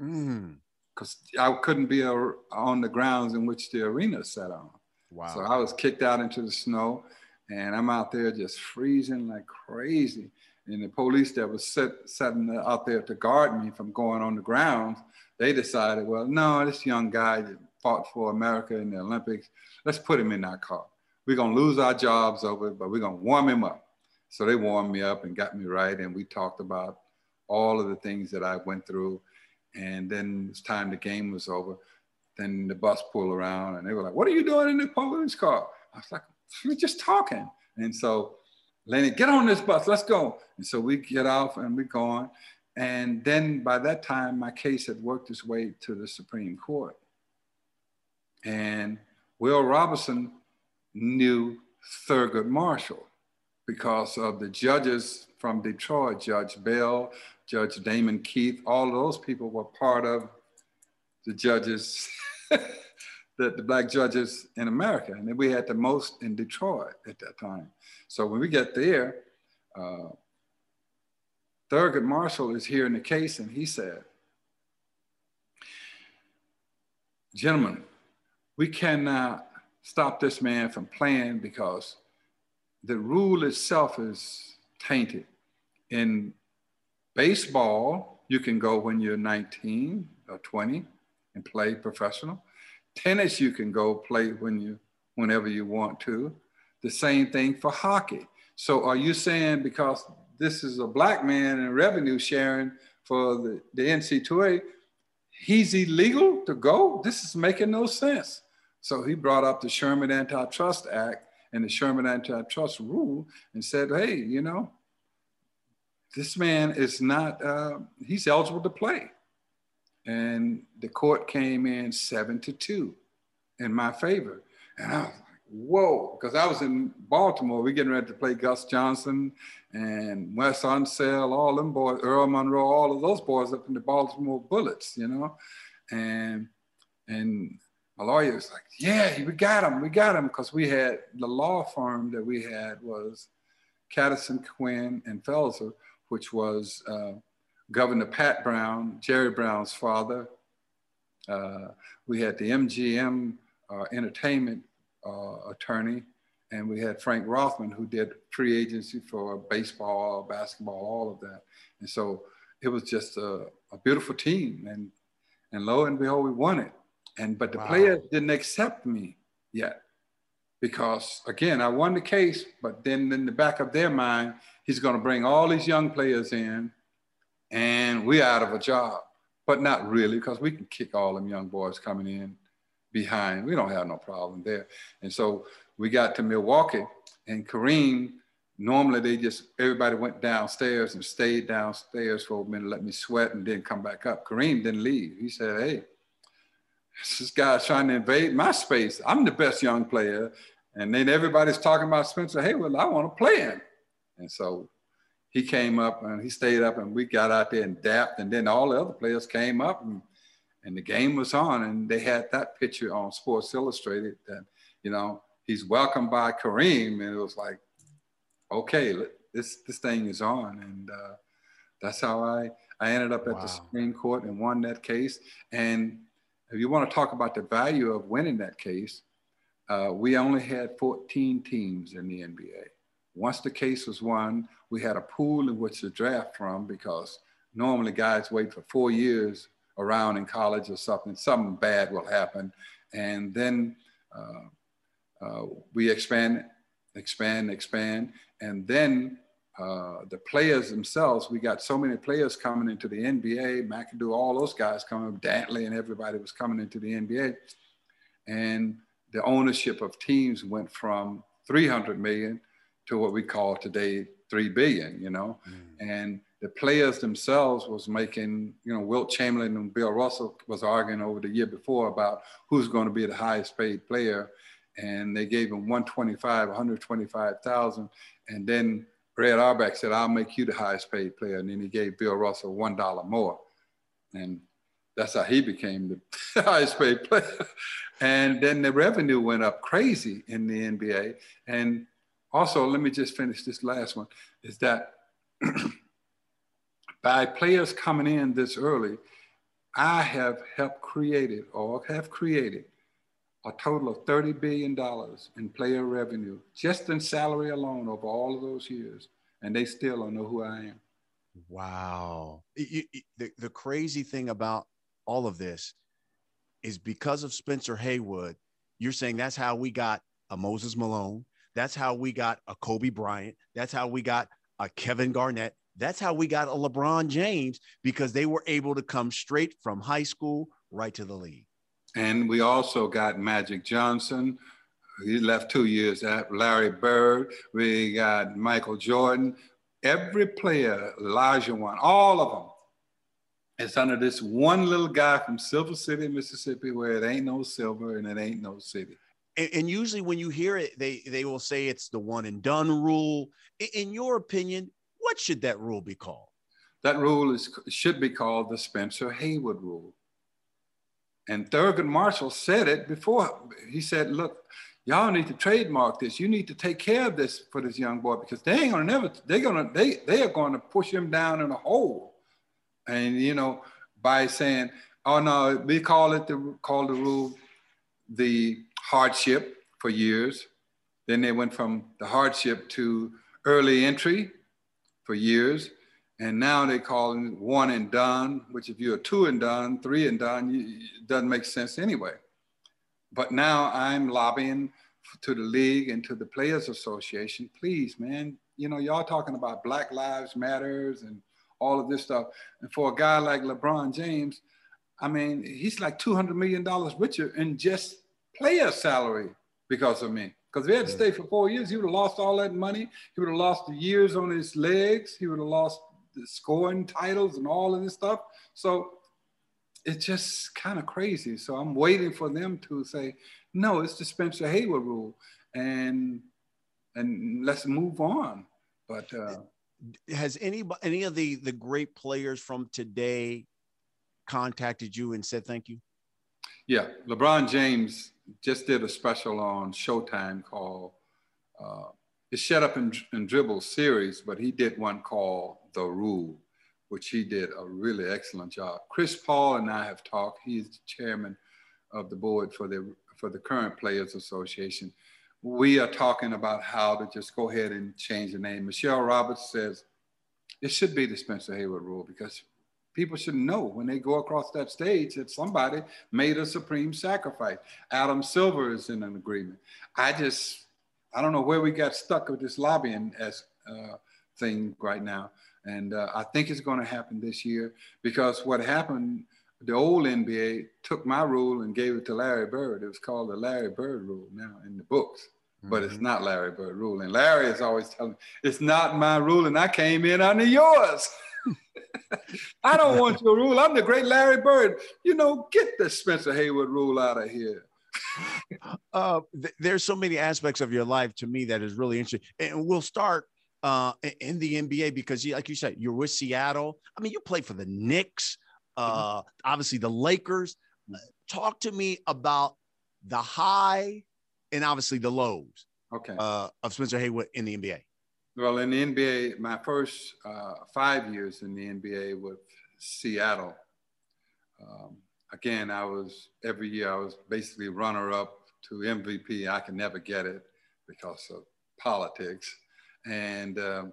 mm because I couldn't be a, on the grounds in which the arena sat on. Wow. So I was kicked out into the snow and I'm out there just freezing like crazy. And the police that was set, sitting out there to guard me from going on the grounds, they decided, well, no, this young guy that fought for America in the Olympics, let's put him in our car. We're gonna lose our jobs over it, but we're gonna warm him up. So they warmed me up and got me right. And we talked about all of the things that I went through and then it's time the game was over. Then the bus pulled around and they were like, What are you doing in the police car? I was like, We're just talking. And so Lenny, get on this bus, let's go. And so we get off and we're going. And then by that time, my case had worked its way to the Supreme Court. And Will Robinson knew Thurgood Marshall because of the judges from Detroit, Judge Bell, Judge Damon Keith, all those people were part of the judges, <laughs> the, the black judges in America. And we had the most in Detroit at that time. So when we get there, uh, Thurgood Marshall is here in the case and he said, gentlemen, we cannot stop this man from playing because the rule itself is tainted. In Baseball, you can go when you're 19 or 20 and play professional. Tennis, you can go play when you, whenever you want to. The same thing for hockey. So are you saying because this is a black man and revenue sharing for the, the NC2A, he's illegal to go? This is making no sense. So he brought up the Sherman Antitrust Act and the Sherman Antitrust Rule and said, hey, you know, this man is not, uh, he's eligible to play. And the court came in seven to two in my favor. And I was like, whoa, because I was in Baltimore. We're getting ready to play Gus Johnson and Wes Unseld, all them boys, Earl Monroe, all of those boys up in the Baltimore Bullets, you know? And and my lawyer was like, yeah, we got him, we got him, because we had the law firm that we had was Catterson, Quinn, and Felser, which was uh, Governor Pat Brown, Jerry Brown's father. Uh, we had the MGM uh, entertainment uh, attorney, and we had Frank Rothman, who did free agency for baseball, basketball, all of that. And so it was just a, a beautiful team, and and lo and behold, we won it. And but the wow. players didn't accept me yet because again, I won the case, but then in the back of their mind, he's going to bring all these young players in and we're out of a job. But not really, because we can kick all them young boys coming in behind. We don't have no problem there. And so we got to Milwaukee, and Kareem normally they just everybody went downstairs and stayed downstairs for a minute, let me sweat, and then come back up. Kareem didn't leave. He said, "Hey, this guy's trying to invade my space. I'm the best young player." And then everybody's talking about Spencer Haywood. I want to play him. And so he came up and he stayed up and we got out there and dapped. And then all the other players came up and, and the game was on. And they had that picture on Sports Illustrated that, you know, he's welcomed by Kareem. And it was like, okay, this this thing is on, and uh, that's how I I ended up at wow. the Supreme Court and won that case. And if you want to talk about the value of winning that case, uh, we only had 14 teams in the NBA. Once the case was won, we had a pool in which to draft from because normally guys wait for four years around in college or something. Something bad will happen, and then uh, uh, we expand, expand, expand, and then uh, the players themselves, we got so many players coming into the NBA, McAdoo, all those guys coming, Dantley and everybody was coming into the NBA. And the ownership of teams went from 300 million to what we call today 3 billion, you know? Mm. And the players themselves was making, you know, Wilt Chamberlain and Bill Russell was arguing over the year before about who's going to be the highest paid player. And they gave him 125, 125,000. And then Red Auerbach said, I'll make you the highest paid player. And then he gave Bill Russell $1 more. And that's how he became the <laughs> highest paid player. and then the revenue went up crazy in the NBA. And also, let me just finish this last one is that <clears throat> by players coming in this early, I have helped created or have created a total of $30 billion in player revenue, just in salary alone over all of those years. And they still don't know who I am. Wow. You, you, the, the crazy thing about all of this is because of Spencer Haywood, you're saying that's how we got a Moses Malone. That's how we got a Kobe Bryant. That's how we got a Kevin Garnett. That's how we got a LeBron James because they were able to come straight from high school right to the league. And we also got Magic Johnson. He left two years after Larry Bird. We got Michael Jordan. Every player, Olajuwon, all of them, it's under this one little guy from Silver City, Mississippi, where it ain't no silver and it ain't no city. And, and usually, when you hear it, they they will say it's the one and done rule. In, in your opinion, what should that rule be called? That rule is should be called the Spencer Haywood rule. And Thurgood Marshall said it before. He said, look, y'all need to trademark this. You need to take care of this for this young boy because they ain't gonna never, they're gonna, they, they are gonna push him down in a hole. And you know, by saying, oh no, we call it the call the rule the hardship for years. Then they went from the hardship to early entry for years. And now they call it one and done, which if you're two and done, three and done, you, it doesn't make sense anyway. But now I'm lobbying to the league and to the Players Association. Please, man, you know, y'all talking about Black Lives Matters and all of this stuff. And for a guy like LeBron James, I mean, he's like $200 million richer in just player salary because of me. Because if he had to stay for four years, he would have lost all that money. He would have lost the years on his legs. He would have lost the scoring titles and all of this stuff. So it's just kind of crazy. So I'm waiting for them to say, no, it's the Spencer Haywood rule, and and let's move on. But uh, has any any of the the great players from today contacted you and said thank you? Yeah, LeBron James just did a special on Showtime called uh, it's Shut Up and, and Dribble series, but he did one called The Rule, which he did a really excellent job. Chris Paul and I have talked. He's the chairman of the board for the for the current Players Association. We are talking about how to just go ahead and change the name. Michelle Roberts says it should be the Spencer Haywood rule because people should know when they go across that stage that somebody made a supreme sacrifice. Adam Silver is in an agreement. I just I don't know where we got stuck with this lobbying as uh, thing right now. And uh, I think it's going to happen this year because what happened, the old NBA took my rule and gave it to Larry Bird. It was called the Larry Bird rule now in the books. but it's mm-hmm. not Larry Bird rule. And Larry is always telling, it's not my rule and I came in under yours. <laughs> I don't want your rule. I'm the great Larry Bird. You know, get the Spencer Haywood rule out of here. <laughs> uh, th- there's so many aspects of your life to me that is really interesting. And we'll start uh, in the NBA because, like you said, you're with Seattle. I mean, you play for the Knicks, uh, mm-hmm. obviously the Lakers. Talk to me about the high and obviously the lows okay. uh, of Spencer Haywood in the NBA. Well, in the NBA, my first uh, five years in the NBA with Seattle, um, again, I was every year I was basically runner up to MVP. I can never get it because of politics, and um,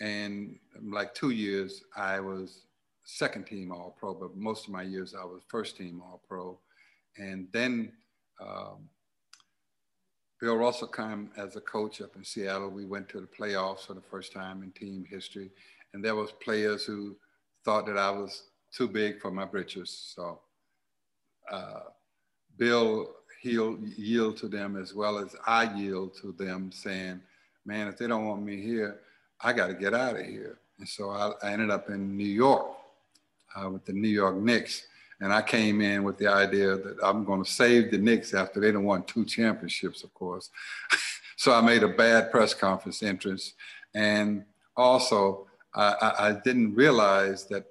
and like two years I was second team All Pro, but most of my years I was first team All Pro, and then. Um, Bill Russell came as a coach up in Seattle. We went to the playoffs for the first time in team history, and there was players who thought that I was too big for my britches. So uh, Bill he'll yield to them as well as I yield to them, saying, "Man, if they don't want me here, I got to get out of here." And so I, I ended up in New York uh, with the New York Knicks and I came in with the idea that I'm going to save the Knicks after they don't won two championships, of course. <laughs> so I made a bad press conference entrance. And also, I, I, didn't realize that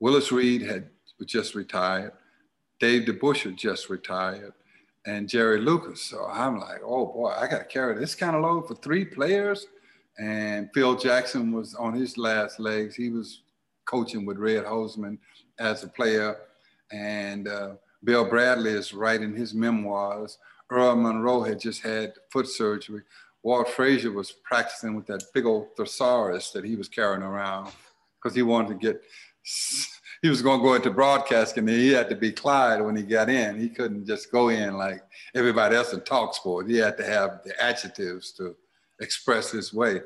Willis Reed had just retired, Dave DeBusschere had just retired, and Jerry Lucas. So I'm like, oh boy, I got to carry this kind of load for three players. And Phil Jackson was on his last legs. He was coaching with Red Holzman as a player and uh, Bill Bradley is writing his memoirs. Earl Monroe had just had foot surgery. Walt Frazier was practicing with that big old thesaurus that he was carrying around because he wanted to get, <laughs> he was going to go into broadcasting and he had to be Clyde when he got in. He couldn't just go in like everybody else and talk sport. He had to have the adjectives to express his way.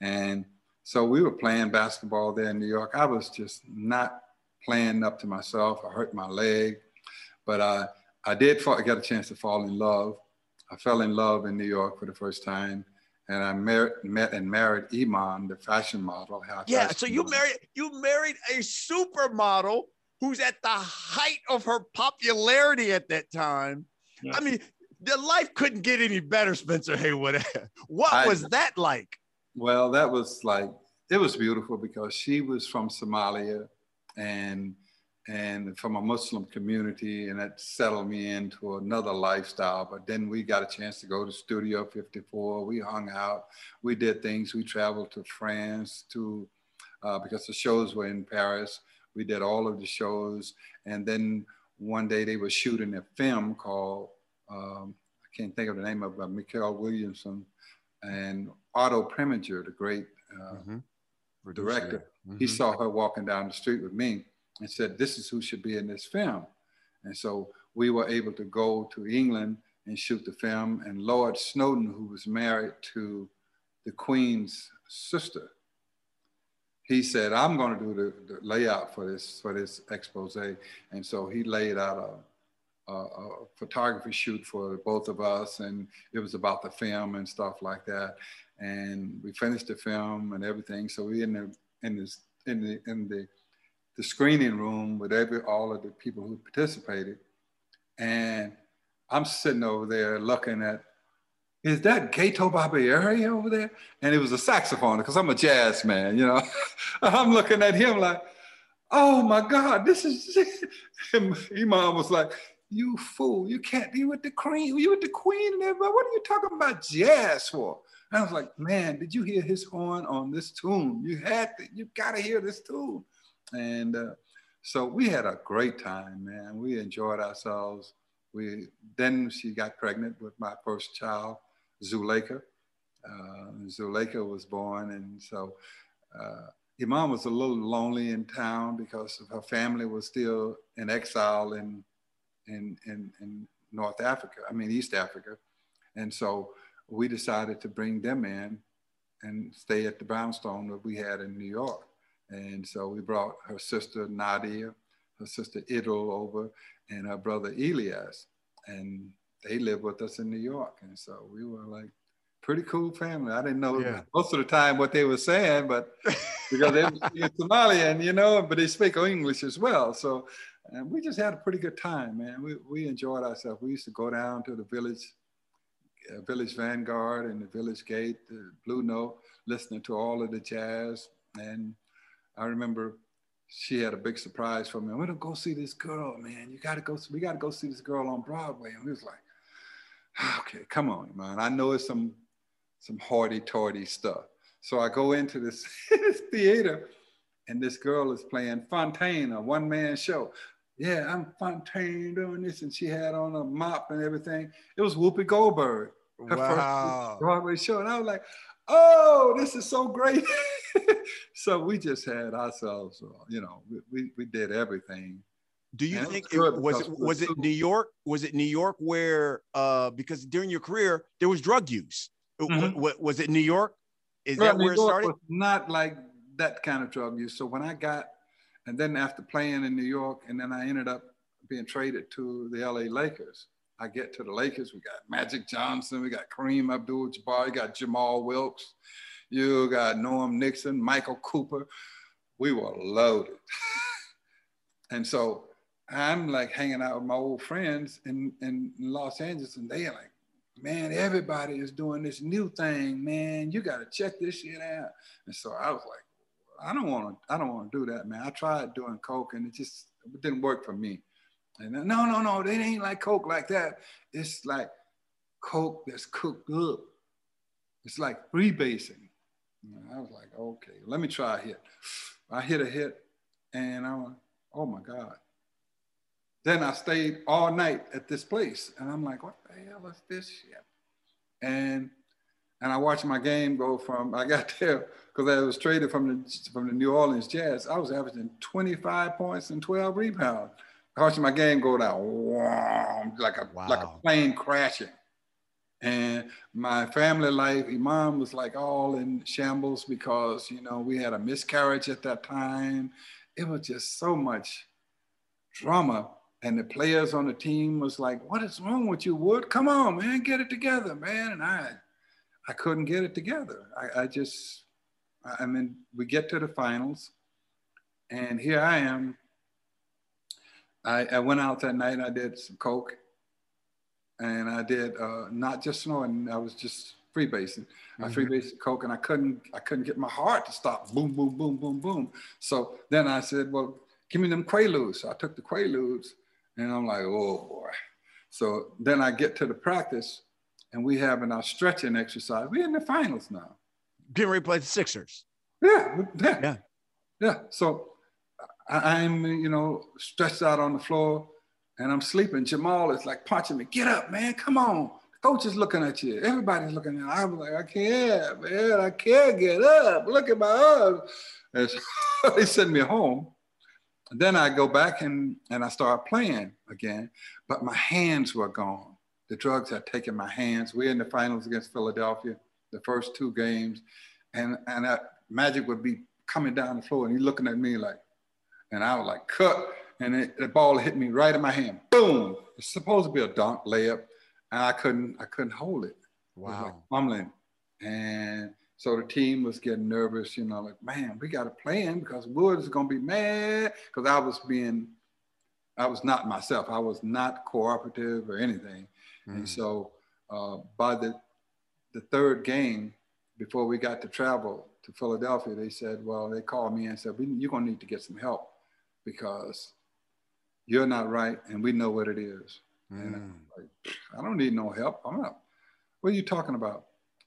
And so we were playing basketball there in New York. I was just not playing up to myself. I hurt my leg, but I, I did fall, I got a chance to fall in love. I fell in love in New York for the first time. And I met, met and married Iman, the fashion model. Yeah, so you married you married a supermodel who's at the height of her popularity at that time. Yeah. I mean, the life couldn't get any better, Spencer Haywood. <laughs> what I, was that like? Well, that was like it was beautiful because she was from Somalia and and from a Muslim community, and that settled me into another lifestyle. But then we got a chance to go to Studio 54. We hung out, we did things. We traveled to France to uh, because the shows were in Paris. We did all of the shows, and then one day they were shooting a film called um, I can't think of the name of it, Michael Williamson and Otto Preminger, the great uh, mm-hmm director, mm-hmm. he saw her walking down the street with me and said, This is who should be in this film. And so we were able to go to England and shoot the film. And Lord Snowdon, who was married to the Queen's sister, he said, I'm going to do the, the layout for this, for this expose. And so he laid out a, a, photography shoot for both of us. And it was about the film and stuff like that and we finished the film and everything. So we in the in in the in the the screening room with every all of the people who participated, and I'm sitting over there looking at. Is that Gato Barbieri over there? And it was a saxophone because I'm a jazz man, you know. <laughs> I'm looking at him like, oh my God, this is. <laughs> Iman was like, you fool, you can't be with the queen, you with the queen and everybody. What are you talking about jazz for? And I was like, man, did you hear his horn on this tune? You had to, you gotta hear this tune. And uh, so we had a great time, man. We enjoyed ourselves. We then she got pregnant with my first child, Zuleika. Uh, Zuleika was born, and so uh, Iman was a little lonely in town because her family was still in exile in, in, in, in North Africa, I mean, East Africa. And so we decided to bring them in and stay at the brownstone that we had in New York. And so we brought her sister Nadia, her sister Idil over, and her brother Elias. And they lived with us in New York. And so we were like, pretty cool family. I didn't know Yeah. most of the time what they were saying, but because they were Somalian, you know, but they speak English as well. So and we just had a pretty good time, man. We, we enjoyed ourselves. We used to go down to the village, uh, village vanguard and the village gate, the Blue Note, listening to all of the jazz. And I remember she had a big surprise for me. We're gonna go see this girl, man. You gotta go. We gotta go see this girl on Broadway. And we was like, <sighs> okay, come on, man. I know it's some some hoity-toity stuff. So I go into this, <laughs> this theater, and this girl is playing Fontaine, a one-man show. Yeah, I'm Fontaine doing this, and she had on a mop and everything. It was Whoopi Goldberg, her Wow. first Broadway show, and I was like, "Oh, this is so great!" <laughs> <laughs> so we just had ourselves, uh, you know, we, we, did everything. Do you And it think was it, was it was it New York? Was it New York where uh because during your career there was drug use? Uh, wa- Mhm. wa- was it New York? Is Well, that New where it York started? was not like that kind of drug use. So when I got, and then after playing in New York, and then I ended up being traded to the LA Lakers. I get to the Lakers, we got Magic Johnson, we got Kareem Abdul-Jabbar, we got Jamal Wilkes, you got Norm Nixon, Michael Cooper. We were loaded. <laughs> and so I'm like hanging out with my old friends in, in Los Angeles, and they are like, man, everybody is doing this new thing, man. You got to check this shit out. And so I was like, I don't want to, I don't want to do that, man. I tried doing coke, and it just it didn't work for me. And then, no, no, no, it ain't like coke like that. It's like coke that's cooked up. It's like freebasing. And I was like, okay, let me try a hit. I hit a hit, and I went, oh my god. Then I stayed all night at this place, and I'm like, what the hell is this shit? And and I watched my game go from I got <laughs> there because I was traded from the from the New Orleans Jazz. I was averaging 25 points and 12 rebounds. I watched my game go down, wow, like a like a plane crashing. And my family life, Iman was like all in shambles because you know we had a miscarriage at that time. It was just so much drama. And the players on the team was like, "What is wrong with you, Wood? Come on, man, get it together, man." And I, I couldn't get it together. I, I just, I mean, we get to the finals, and here I am. I, I went out that night. and I did some coke, and I did uh, not just snorting. I was just freebasing. I freebased coke, and I couldn't. I couldn't get my heart to stop. Boom, boom, boom, boom, boom. So then I said, "Well, give me them Quaaludes." So I took the Quaaludes, and I'm like, "Oh boy." So then I get to the practice, and we having our stretching exercise. We're in the finals now. Getting ready to play the Sixers. Yeah, yeah, Yeah. yeah. So I, I'm, you know, stretched out on the floor, and I'm sleeping. Jamal is like punching me. Get up, man! Come on. Coach is looking at you. Everybody's looking at. You. I'm like, I can't, man. I can't get up. Look at my arms. And so <laughs> they send me home. And then I go back and, and I start playing again, but my hands were gone. The drugs had taken my hands. We're in the finals against Philadelphia, the first two games, and and that Magic would be coming down the floor and he's looking at me like, and I was like, cut, and it, the ball hit me right in my hand. Boom! It's supposed to be a dunk layup, and I couldn't I couldn't hold it. Was like Wow. fumbling. And so the team was getting nervous, you know, like, man, we got to plan because Woods is going to be mad because I was being, I was not myself. I was not cooperative or anything. And so uh, by the, the third game, before we got to travel to Philadelphia, they said, well, they called me and said, we, you're going to need to get some help because you're not right and we know what it is. And I'm mm. like, I don't need no help. I'm not. What are you talking about?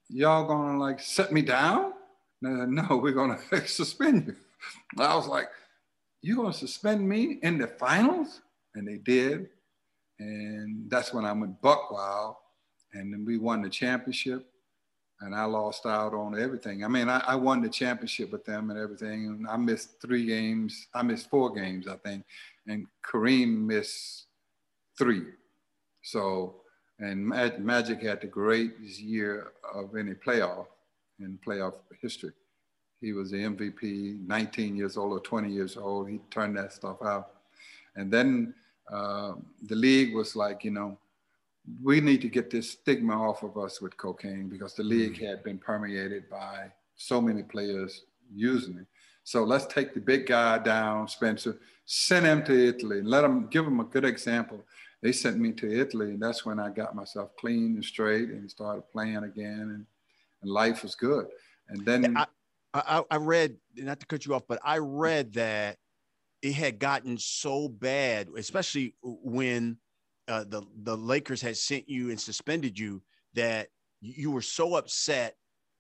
Y'all gonna like set me down? No, no, we're gonna <laughs> suspend you. I was like, you gonna suspend me in the finals? And they did. And that's when I went buck wild. And then we won the championship. And I lost out on everything. I mean, I, I won the championship with them and everything. And I missed three games. I missed four games, I think. And Kareem missed three. So, and Mag- Magic had the greatest year of any playoff in playoff history. He was the MVP, 19 years old or 20 years old. He turned that stuff out. And then uh, the league was like, you know, we need to get this stigma off of us with cocaine because the league mm. had been permeated by so many players using it. So let's take the big guy down, Spencer, send him to Italy, let him give him a good example. They sent me to Italy, and that's when I got myself clean and straight and started playing again, and, and life was good. And then I, I, I read, not to cut you off, but I read that it had gotten so bad, especially when uh, the the Lakers had sent you and suspended you, that you were so upset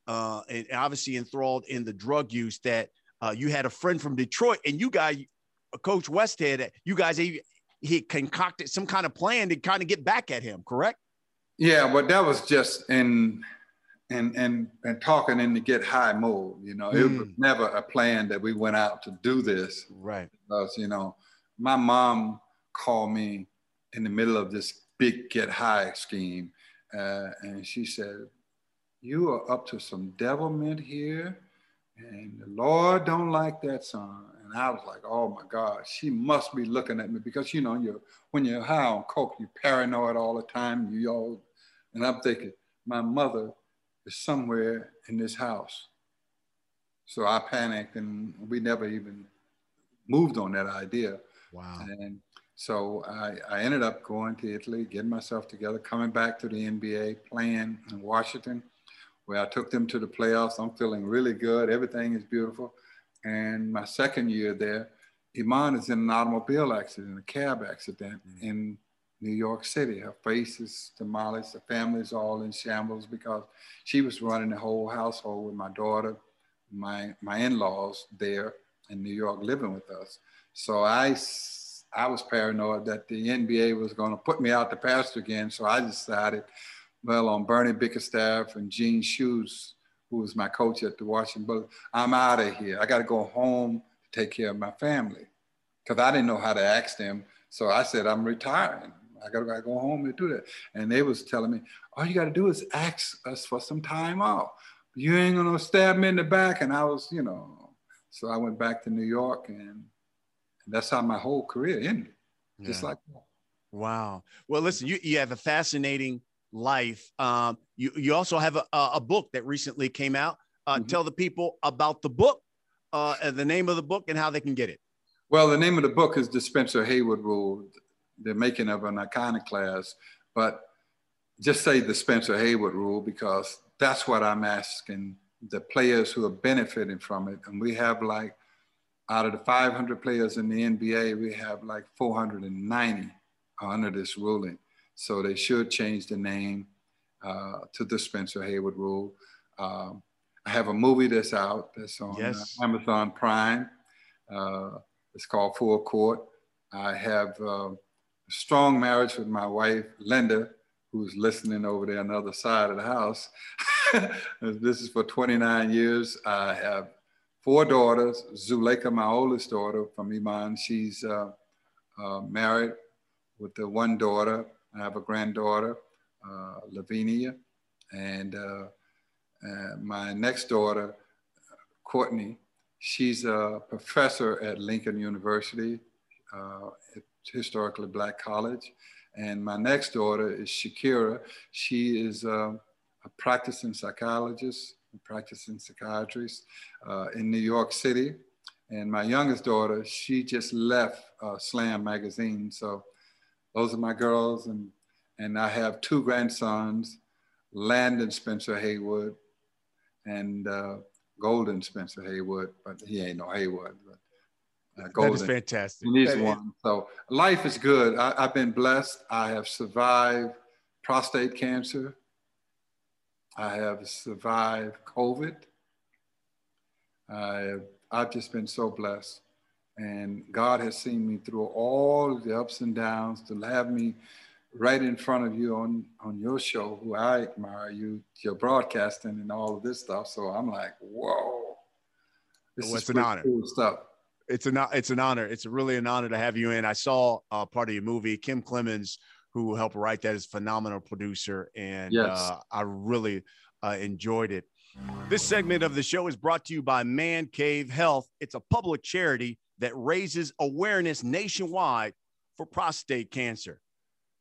uh, and obviously enthralled in the drug use that uh, you had a friend from Detroit, and you guys, Coach Westhead, you guys he, he concocted some kind of plan to kind of get back at him, correct? Yeah, but that was just in and and and talking in the get high mode. You know, mm. it was mm. never a plan that we went out to do this. Right. Because you know, my mom called me in the middle of this big get high scheme, uh, and she said, "You are up to some devilment here." And the Lord don't like that son. And I was like, oh my God, she must be looking at me because you know, you're when you're high on coke, you're paranoid all the time. You all, and I'm thinking, my mother is somewhere in this house. So I panicked and we never even moved on that idea. Wow. And so I, I ended up going to Italy, getting myself together, coming back to the NBA, playing in Washington where I took them to the playoffs. I'm feeling really good. Everything is beautiful. And my second year there, Iman is in an automobile accident, a cab accident mm-hmm. in New York City. Her face is demolished. The family's all in shambles because she was running the whole household with my daughter, my my in-laws there in New York living with us. So I I was paranoid that the NBA was going to put me out the pasture again. So I decided well on Bernie Bickerstaff and Gene Shue, who was my coach at the Washington Bullets. I'm out of here. I got to go home to take care of my family because I didn't know how to ask them. So I said, I'm retiring. I got to go home and do that. And they was telling me, all you got to do is ask us for some time off. You ain't going to stab me in the back. And I was, you know, so I went back to New York and, and that's how my whole career ended. Yeah. Just like that. Wow. Well, listen, you, you have a fascinating life. Um, you, you also have a, a book that recently came out. Uh, mm-hmm. Tell the people about the book, uh, the name of the book, and how they can get it. Well, the name of the book is the Spencer Haywood Rule, the making of an iconoclast. But just say the Spencer Haywood Rule because that's what I'm asking the players who are benefiting from it. And we have like, out of the 500 players in the NBA, we have like 490 under this ruling. So they should change the name uh, to the Spencer Haywood Rule. Um, I have a movie that's out that's on uh, yes. uh, Amazon Prime. Uh, it's called Full Court. I have uh, a strong marriage with my wife, Linda, who's listening over there on the other side of the house. <laughs> this is for 29 years. I have four daughters. Zuleika, my oldest daughter from Iman, she's uh, married with the one daughter. I have a granddaughter, uh, Lavinia, and uh, uh, my next daughter, Courtney. She's a professor at Lincoln University, uh, historically black college. And my next daughter is Shakira. She is uh, a practicing psychologist, a practicing psychiatrist uh, in New York City. And my youngest daughter, she just left uh, Slam magazine. So those are my girls, and and I have two grandsons, Landon Spencer Haywood, and uh, Golden Spencer Haywood, but he ain't no Haywood. But, uh, Golden, that is fantastic. He's one. So life is good. I, I've been blessed. I have survived prostate cancer. I have survived COVID. I, I've just been so blessed. And God has seen me through all the ups and downs to have me right in front of you on, on your show, who I admire you, your broadcasting and all of this stuff. So I'm like, whoa, this well, is an honor. cool stuff. It's an, it's an honor. It's really an honor to have you in. I saw uh, part of your movie, Kim Clemens, who helped write that, is phenomenal producer. And yes. uh, I really uh, enjoyed it. This segment of the show is brought to you by Man Cave Health. It's a public charity that raises awareness nationwide for prostate cancer.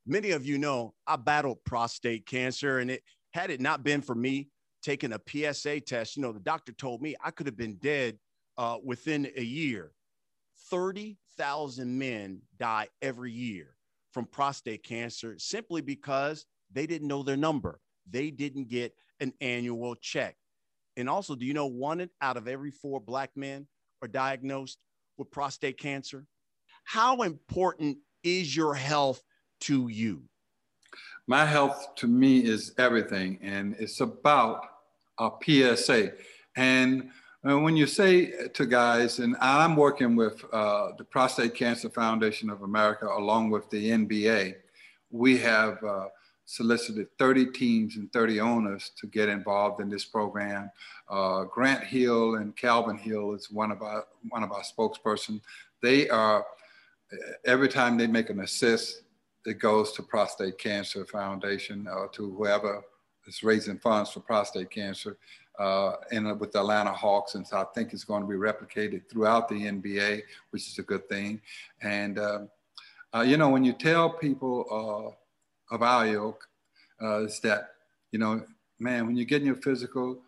many of you know I battled prostate cancer, and it had it not been for me taking a PSA test, you know, the doctor told me I could have been dead uh, within a year. 30,000 men die every year from prostate cancer simply because they didn't know their number. They didn't get an annual check. And also, do you know one out of every four Black men are diagnosed with prostate cancer? How important is your health to you? My health to me is everything, and it's about a PSA. And uh, when you say to guys, and I'm working with uh, the Prostate Cancer Foundation of America along with the NBA, we have uh, solicited 30 teams and 30 owners to get involved in this program. Uh, Grant Hill and Calvin Hill is one of our one of our spokesperson. They are every time they make an assist, it goes to Prostate Cancer Foundation or to whoever is raising funds for prostate cancer. Uh, and with the Atlanta Hawks, and so I think it's going to be replicated throughout the NBA, which is a good thing. And uh, uh, you know, when you tell people uh, of our ilk, uh, is that you know, man, when you're getting your physical,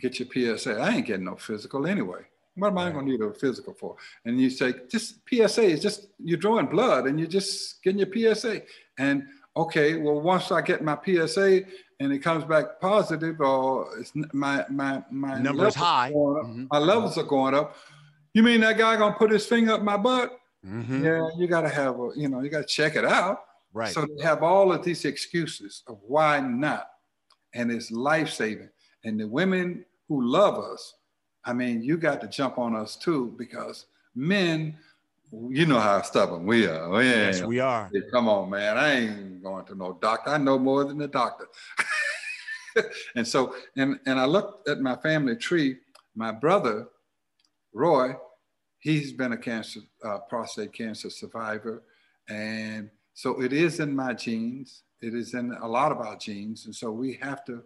get your PSA. I ain't getting no physical anyway. What am I going to need a physical for? And you say, just PSA is just, you're drawing blood and you're just getting your PSA. And okay, well, once I get my PSA and it comes back positive or it's my, my, my numbers high, mm-hmm. my levels are going up. You mean that guy going to put his finger up my butt? Mm-hmm. Yeah, you got to have a, you know, you got to check it out. Right. So they have all of these excuses of why not. And it's life saving. And the women who love us, I mean, you got to jump on us too, because men, you know how stubborn we are. We yes, we are. Come on, man. I ain't going to no doctor. I know more than the doctor. <laughs> and so, and, and I looked at my family tree. My brother, Roy, he's been a cancer, uh, prostate cancer survivor. And so it is in my genes. It is in a lot of our genes. And so we have to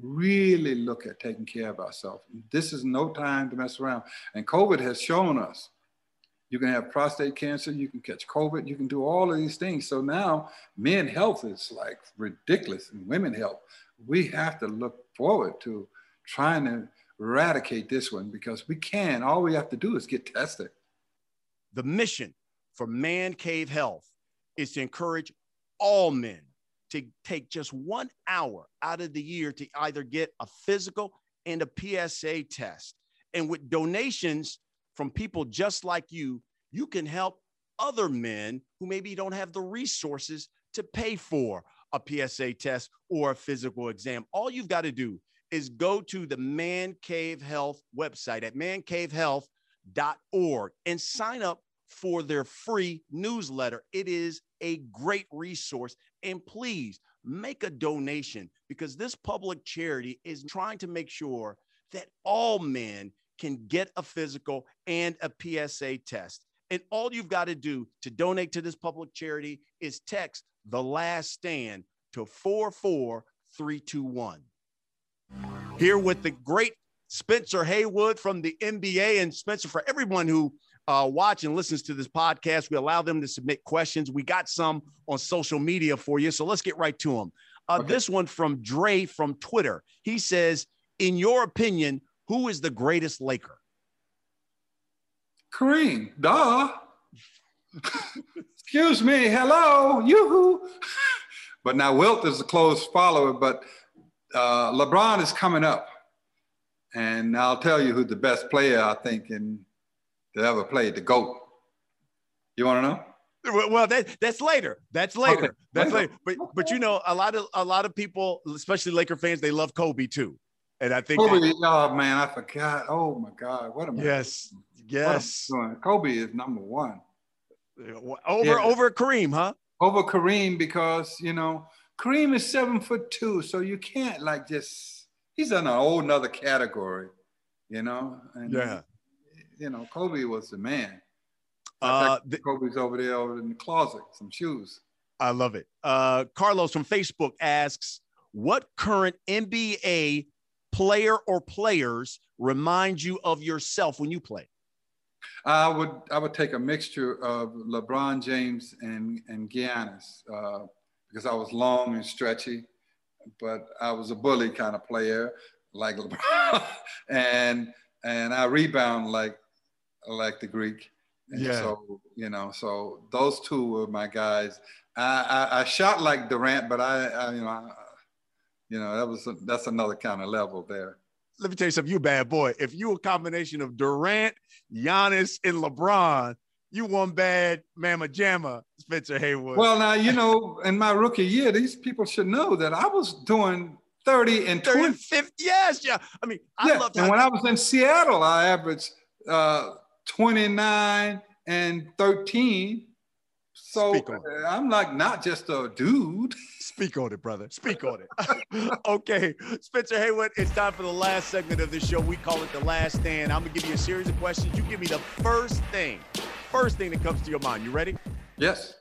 really look at taking care of ourselves. This is no time to mess around. And COVID has shown us you can have prostate cancer, you can catch COVID, you can do all of these things. So now men health is like ridiculous and women health. We have to look forward to trying to eradicate this one because we can. All we have to do is get tested. The mission for Man Cave Health is to encourage all men to take just one hour out of the year to either get a physical and a PSA test. And with donations from people just like you, you can help other men who maybe don't have the resources to pay for a PSA test or a physical exam. All you've got to do is go to the Man Cave Health website at mancavehealth.org and sign up for their free newsletter. It is a great resource. And please make a donation because this public charity is trying to make sure that all men can get a physical and a PSA test. And all you've got to do to donate to this public charity is text the last stand to 44321. Here with the great Spencer Haywood from the NBA. And Spencer, for everyone who uh, watch and listens to this podcast. We allow them to submit questions. We got some on social media for you. So let's get right to them. Uh, okay. This one from Dre from Twitter. He says, In your opinion, who is the greatest Laker? Kareem, duh. Excuse me, hello, yoo-hoo. but now Wilt is a close follower, but uh, LeBron is coming up. And I'll tell you who the best player I think in that ever played the GOAT. You want to know? Well, that that's later. That's later. Okay. That's later. But but you know, a lot of a lot of people, especially Laker fans, they love Kobe too. And I think Kobe. That, oh man, I forgot. Oh my God, what am I? Yes, yes. Kobe is number one. Over yeah. over Kareem, huh? Over Kareem because you know Kareem is seven foot two, so you can't like just. He's in a whole nother category, you know. And, yeah you know, Kobe was the man. Uh, the, Kobe's over there over in the closet, some shoes. I love it. Uh, Carlos from Facebook asks, "What current NBA player or players remind you of yourself when you play?" I would I would take a mixture of LeBron James and and Giannis uh, because I was long and stretchy, but I was a bully kind of player like <laughs> LeBron, and and I rebound like like the Greek. And yeah. So you know, so those two were my guys. I I, I shot like Durant, but I, I you know, I, you know that was a, that's another kind of level there. Let me tell you something. You bad boy. If you a combination of Durant, Giannis, and LeBron, you one bad mama jamma, Spencer Haywood. Well, now you know, in my rookie year, these people should know that I was doing 30 and 30 20. 50. Yes, yeah. I mean, I yeah. love And when I was in Seattle, I averaged uh, 29 and 13. So Speak on it. uh, I'm like not just a dude. <laughs> Speak on it, brother. Speak on it. <laughs> okay, Spencer Haywood, it's time for the last segment of this show. We call it the last stand. I'm gonna give you a series of questions. You give me the first thing, first thing that comes to your mind. You ready? Yes.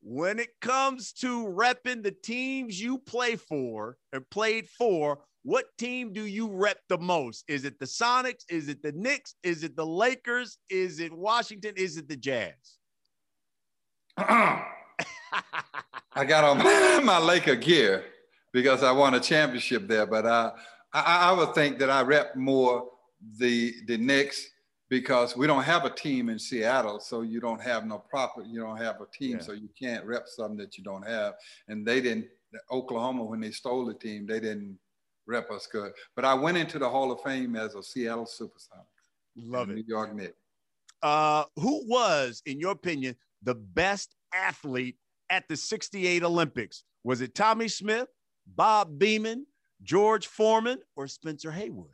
When it comes to repping the teams you play for and played for, what team do you rep the most? Is it the Sonics? Is it the Knicks? Is it the Lakers? Is it Washington? Is it the Jazz? <clears throat> I got on my, <laughs> my Laker gear because I won a championship there, but uh, I, I would think that I rep more the the Knicks because we don't have a team in Seattle, so you don't have no proper, you don't have a team, Yeah. so you can't rep something that you don't have. And they didn't, Oklahoma, when they stole the team, they didn't rep us good. But I went into the Hall of Fame as a Seattle Supersonics, Love it. New. York Knicks. Uh, who was, in your opinion, the best athlete at the 68 Olympics? Was it Tommie Smith, Bob Beamon, George Foreman, or Spencer Haywood?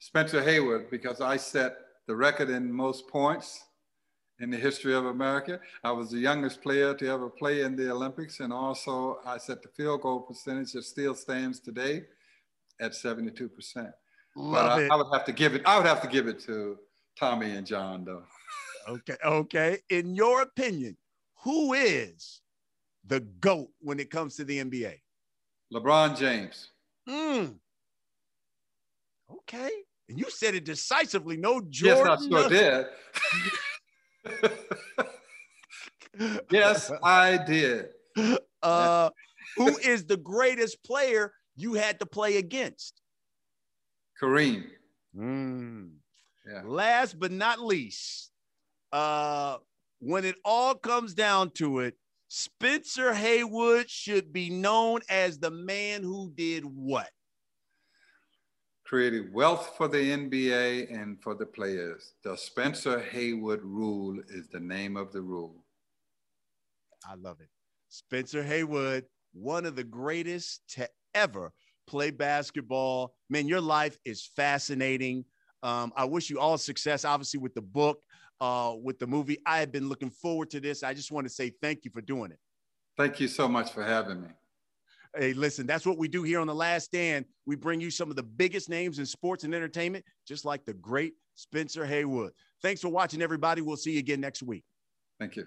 Spencer Haywood, because I set the record in most points in the history of America. I was the youngest player to ever play in the Olympics, and also I set the field goal percentage that still stands today at 72%. but I. I would have to give it, I would have to give it to Tommie and John, though. Okay. Okay. In your opinion, who is the GOAT when it comes to the NBA? LeBron James. Hmm. Okay. And you said it decisively. No Jordan. Yes, I sure did. <laughs> yes, I did. Uh, who is the greatest player you had to play against? Kareem. Mm. Yeah. Last but not least, uh, when it all comes down to it, Spencer Haywood should be known as the man who did what? created wealth for the NBA and for the players. The Spencer Haywood rule is the name of the rule. I love it. Spencer Haywood, one of the greatest to ever play basketball. Man, your life is fascinating. Um, I wish you all success, obviously, with the book, uh, with the movie. I have been looking forward to this. I just want to say thank you for doing it. Thank you so much for having me. Hey, listen, that's what we do here on The Last Stand. We bring you some of the biggest names in sports and entertainment, just like the great Spencer Haywood. Thanks for watching, everybody. We'll see you again next week. Thank you.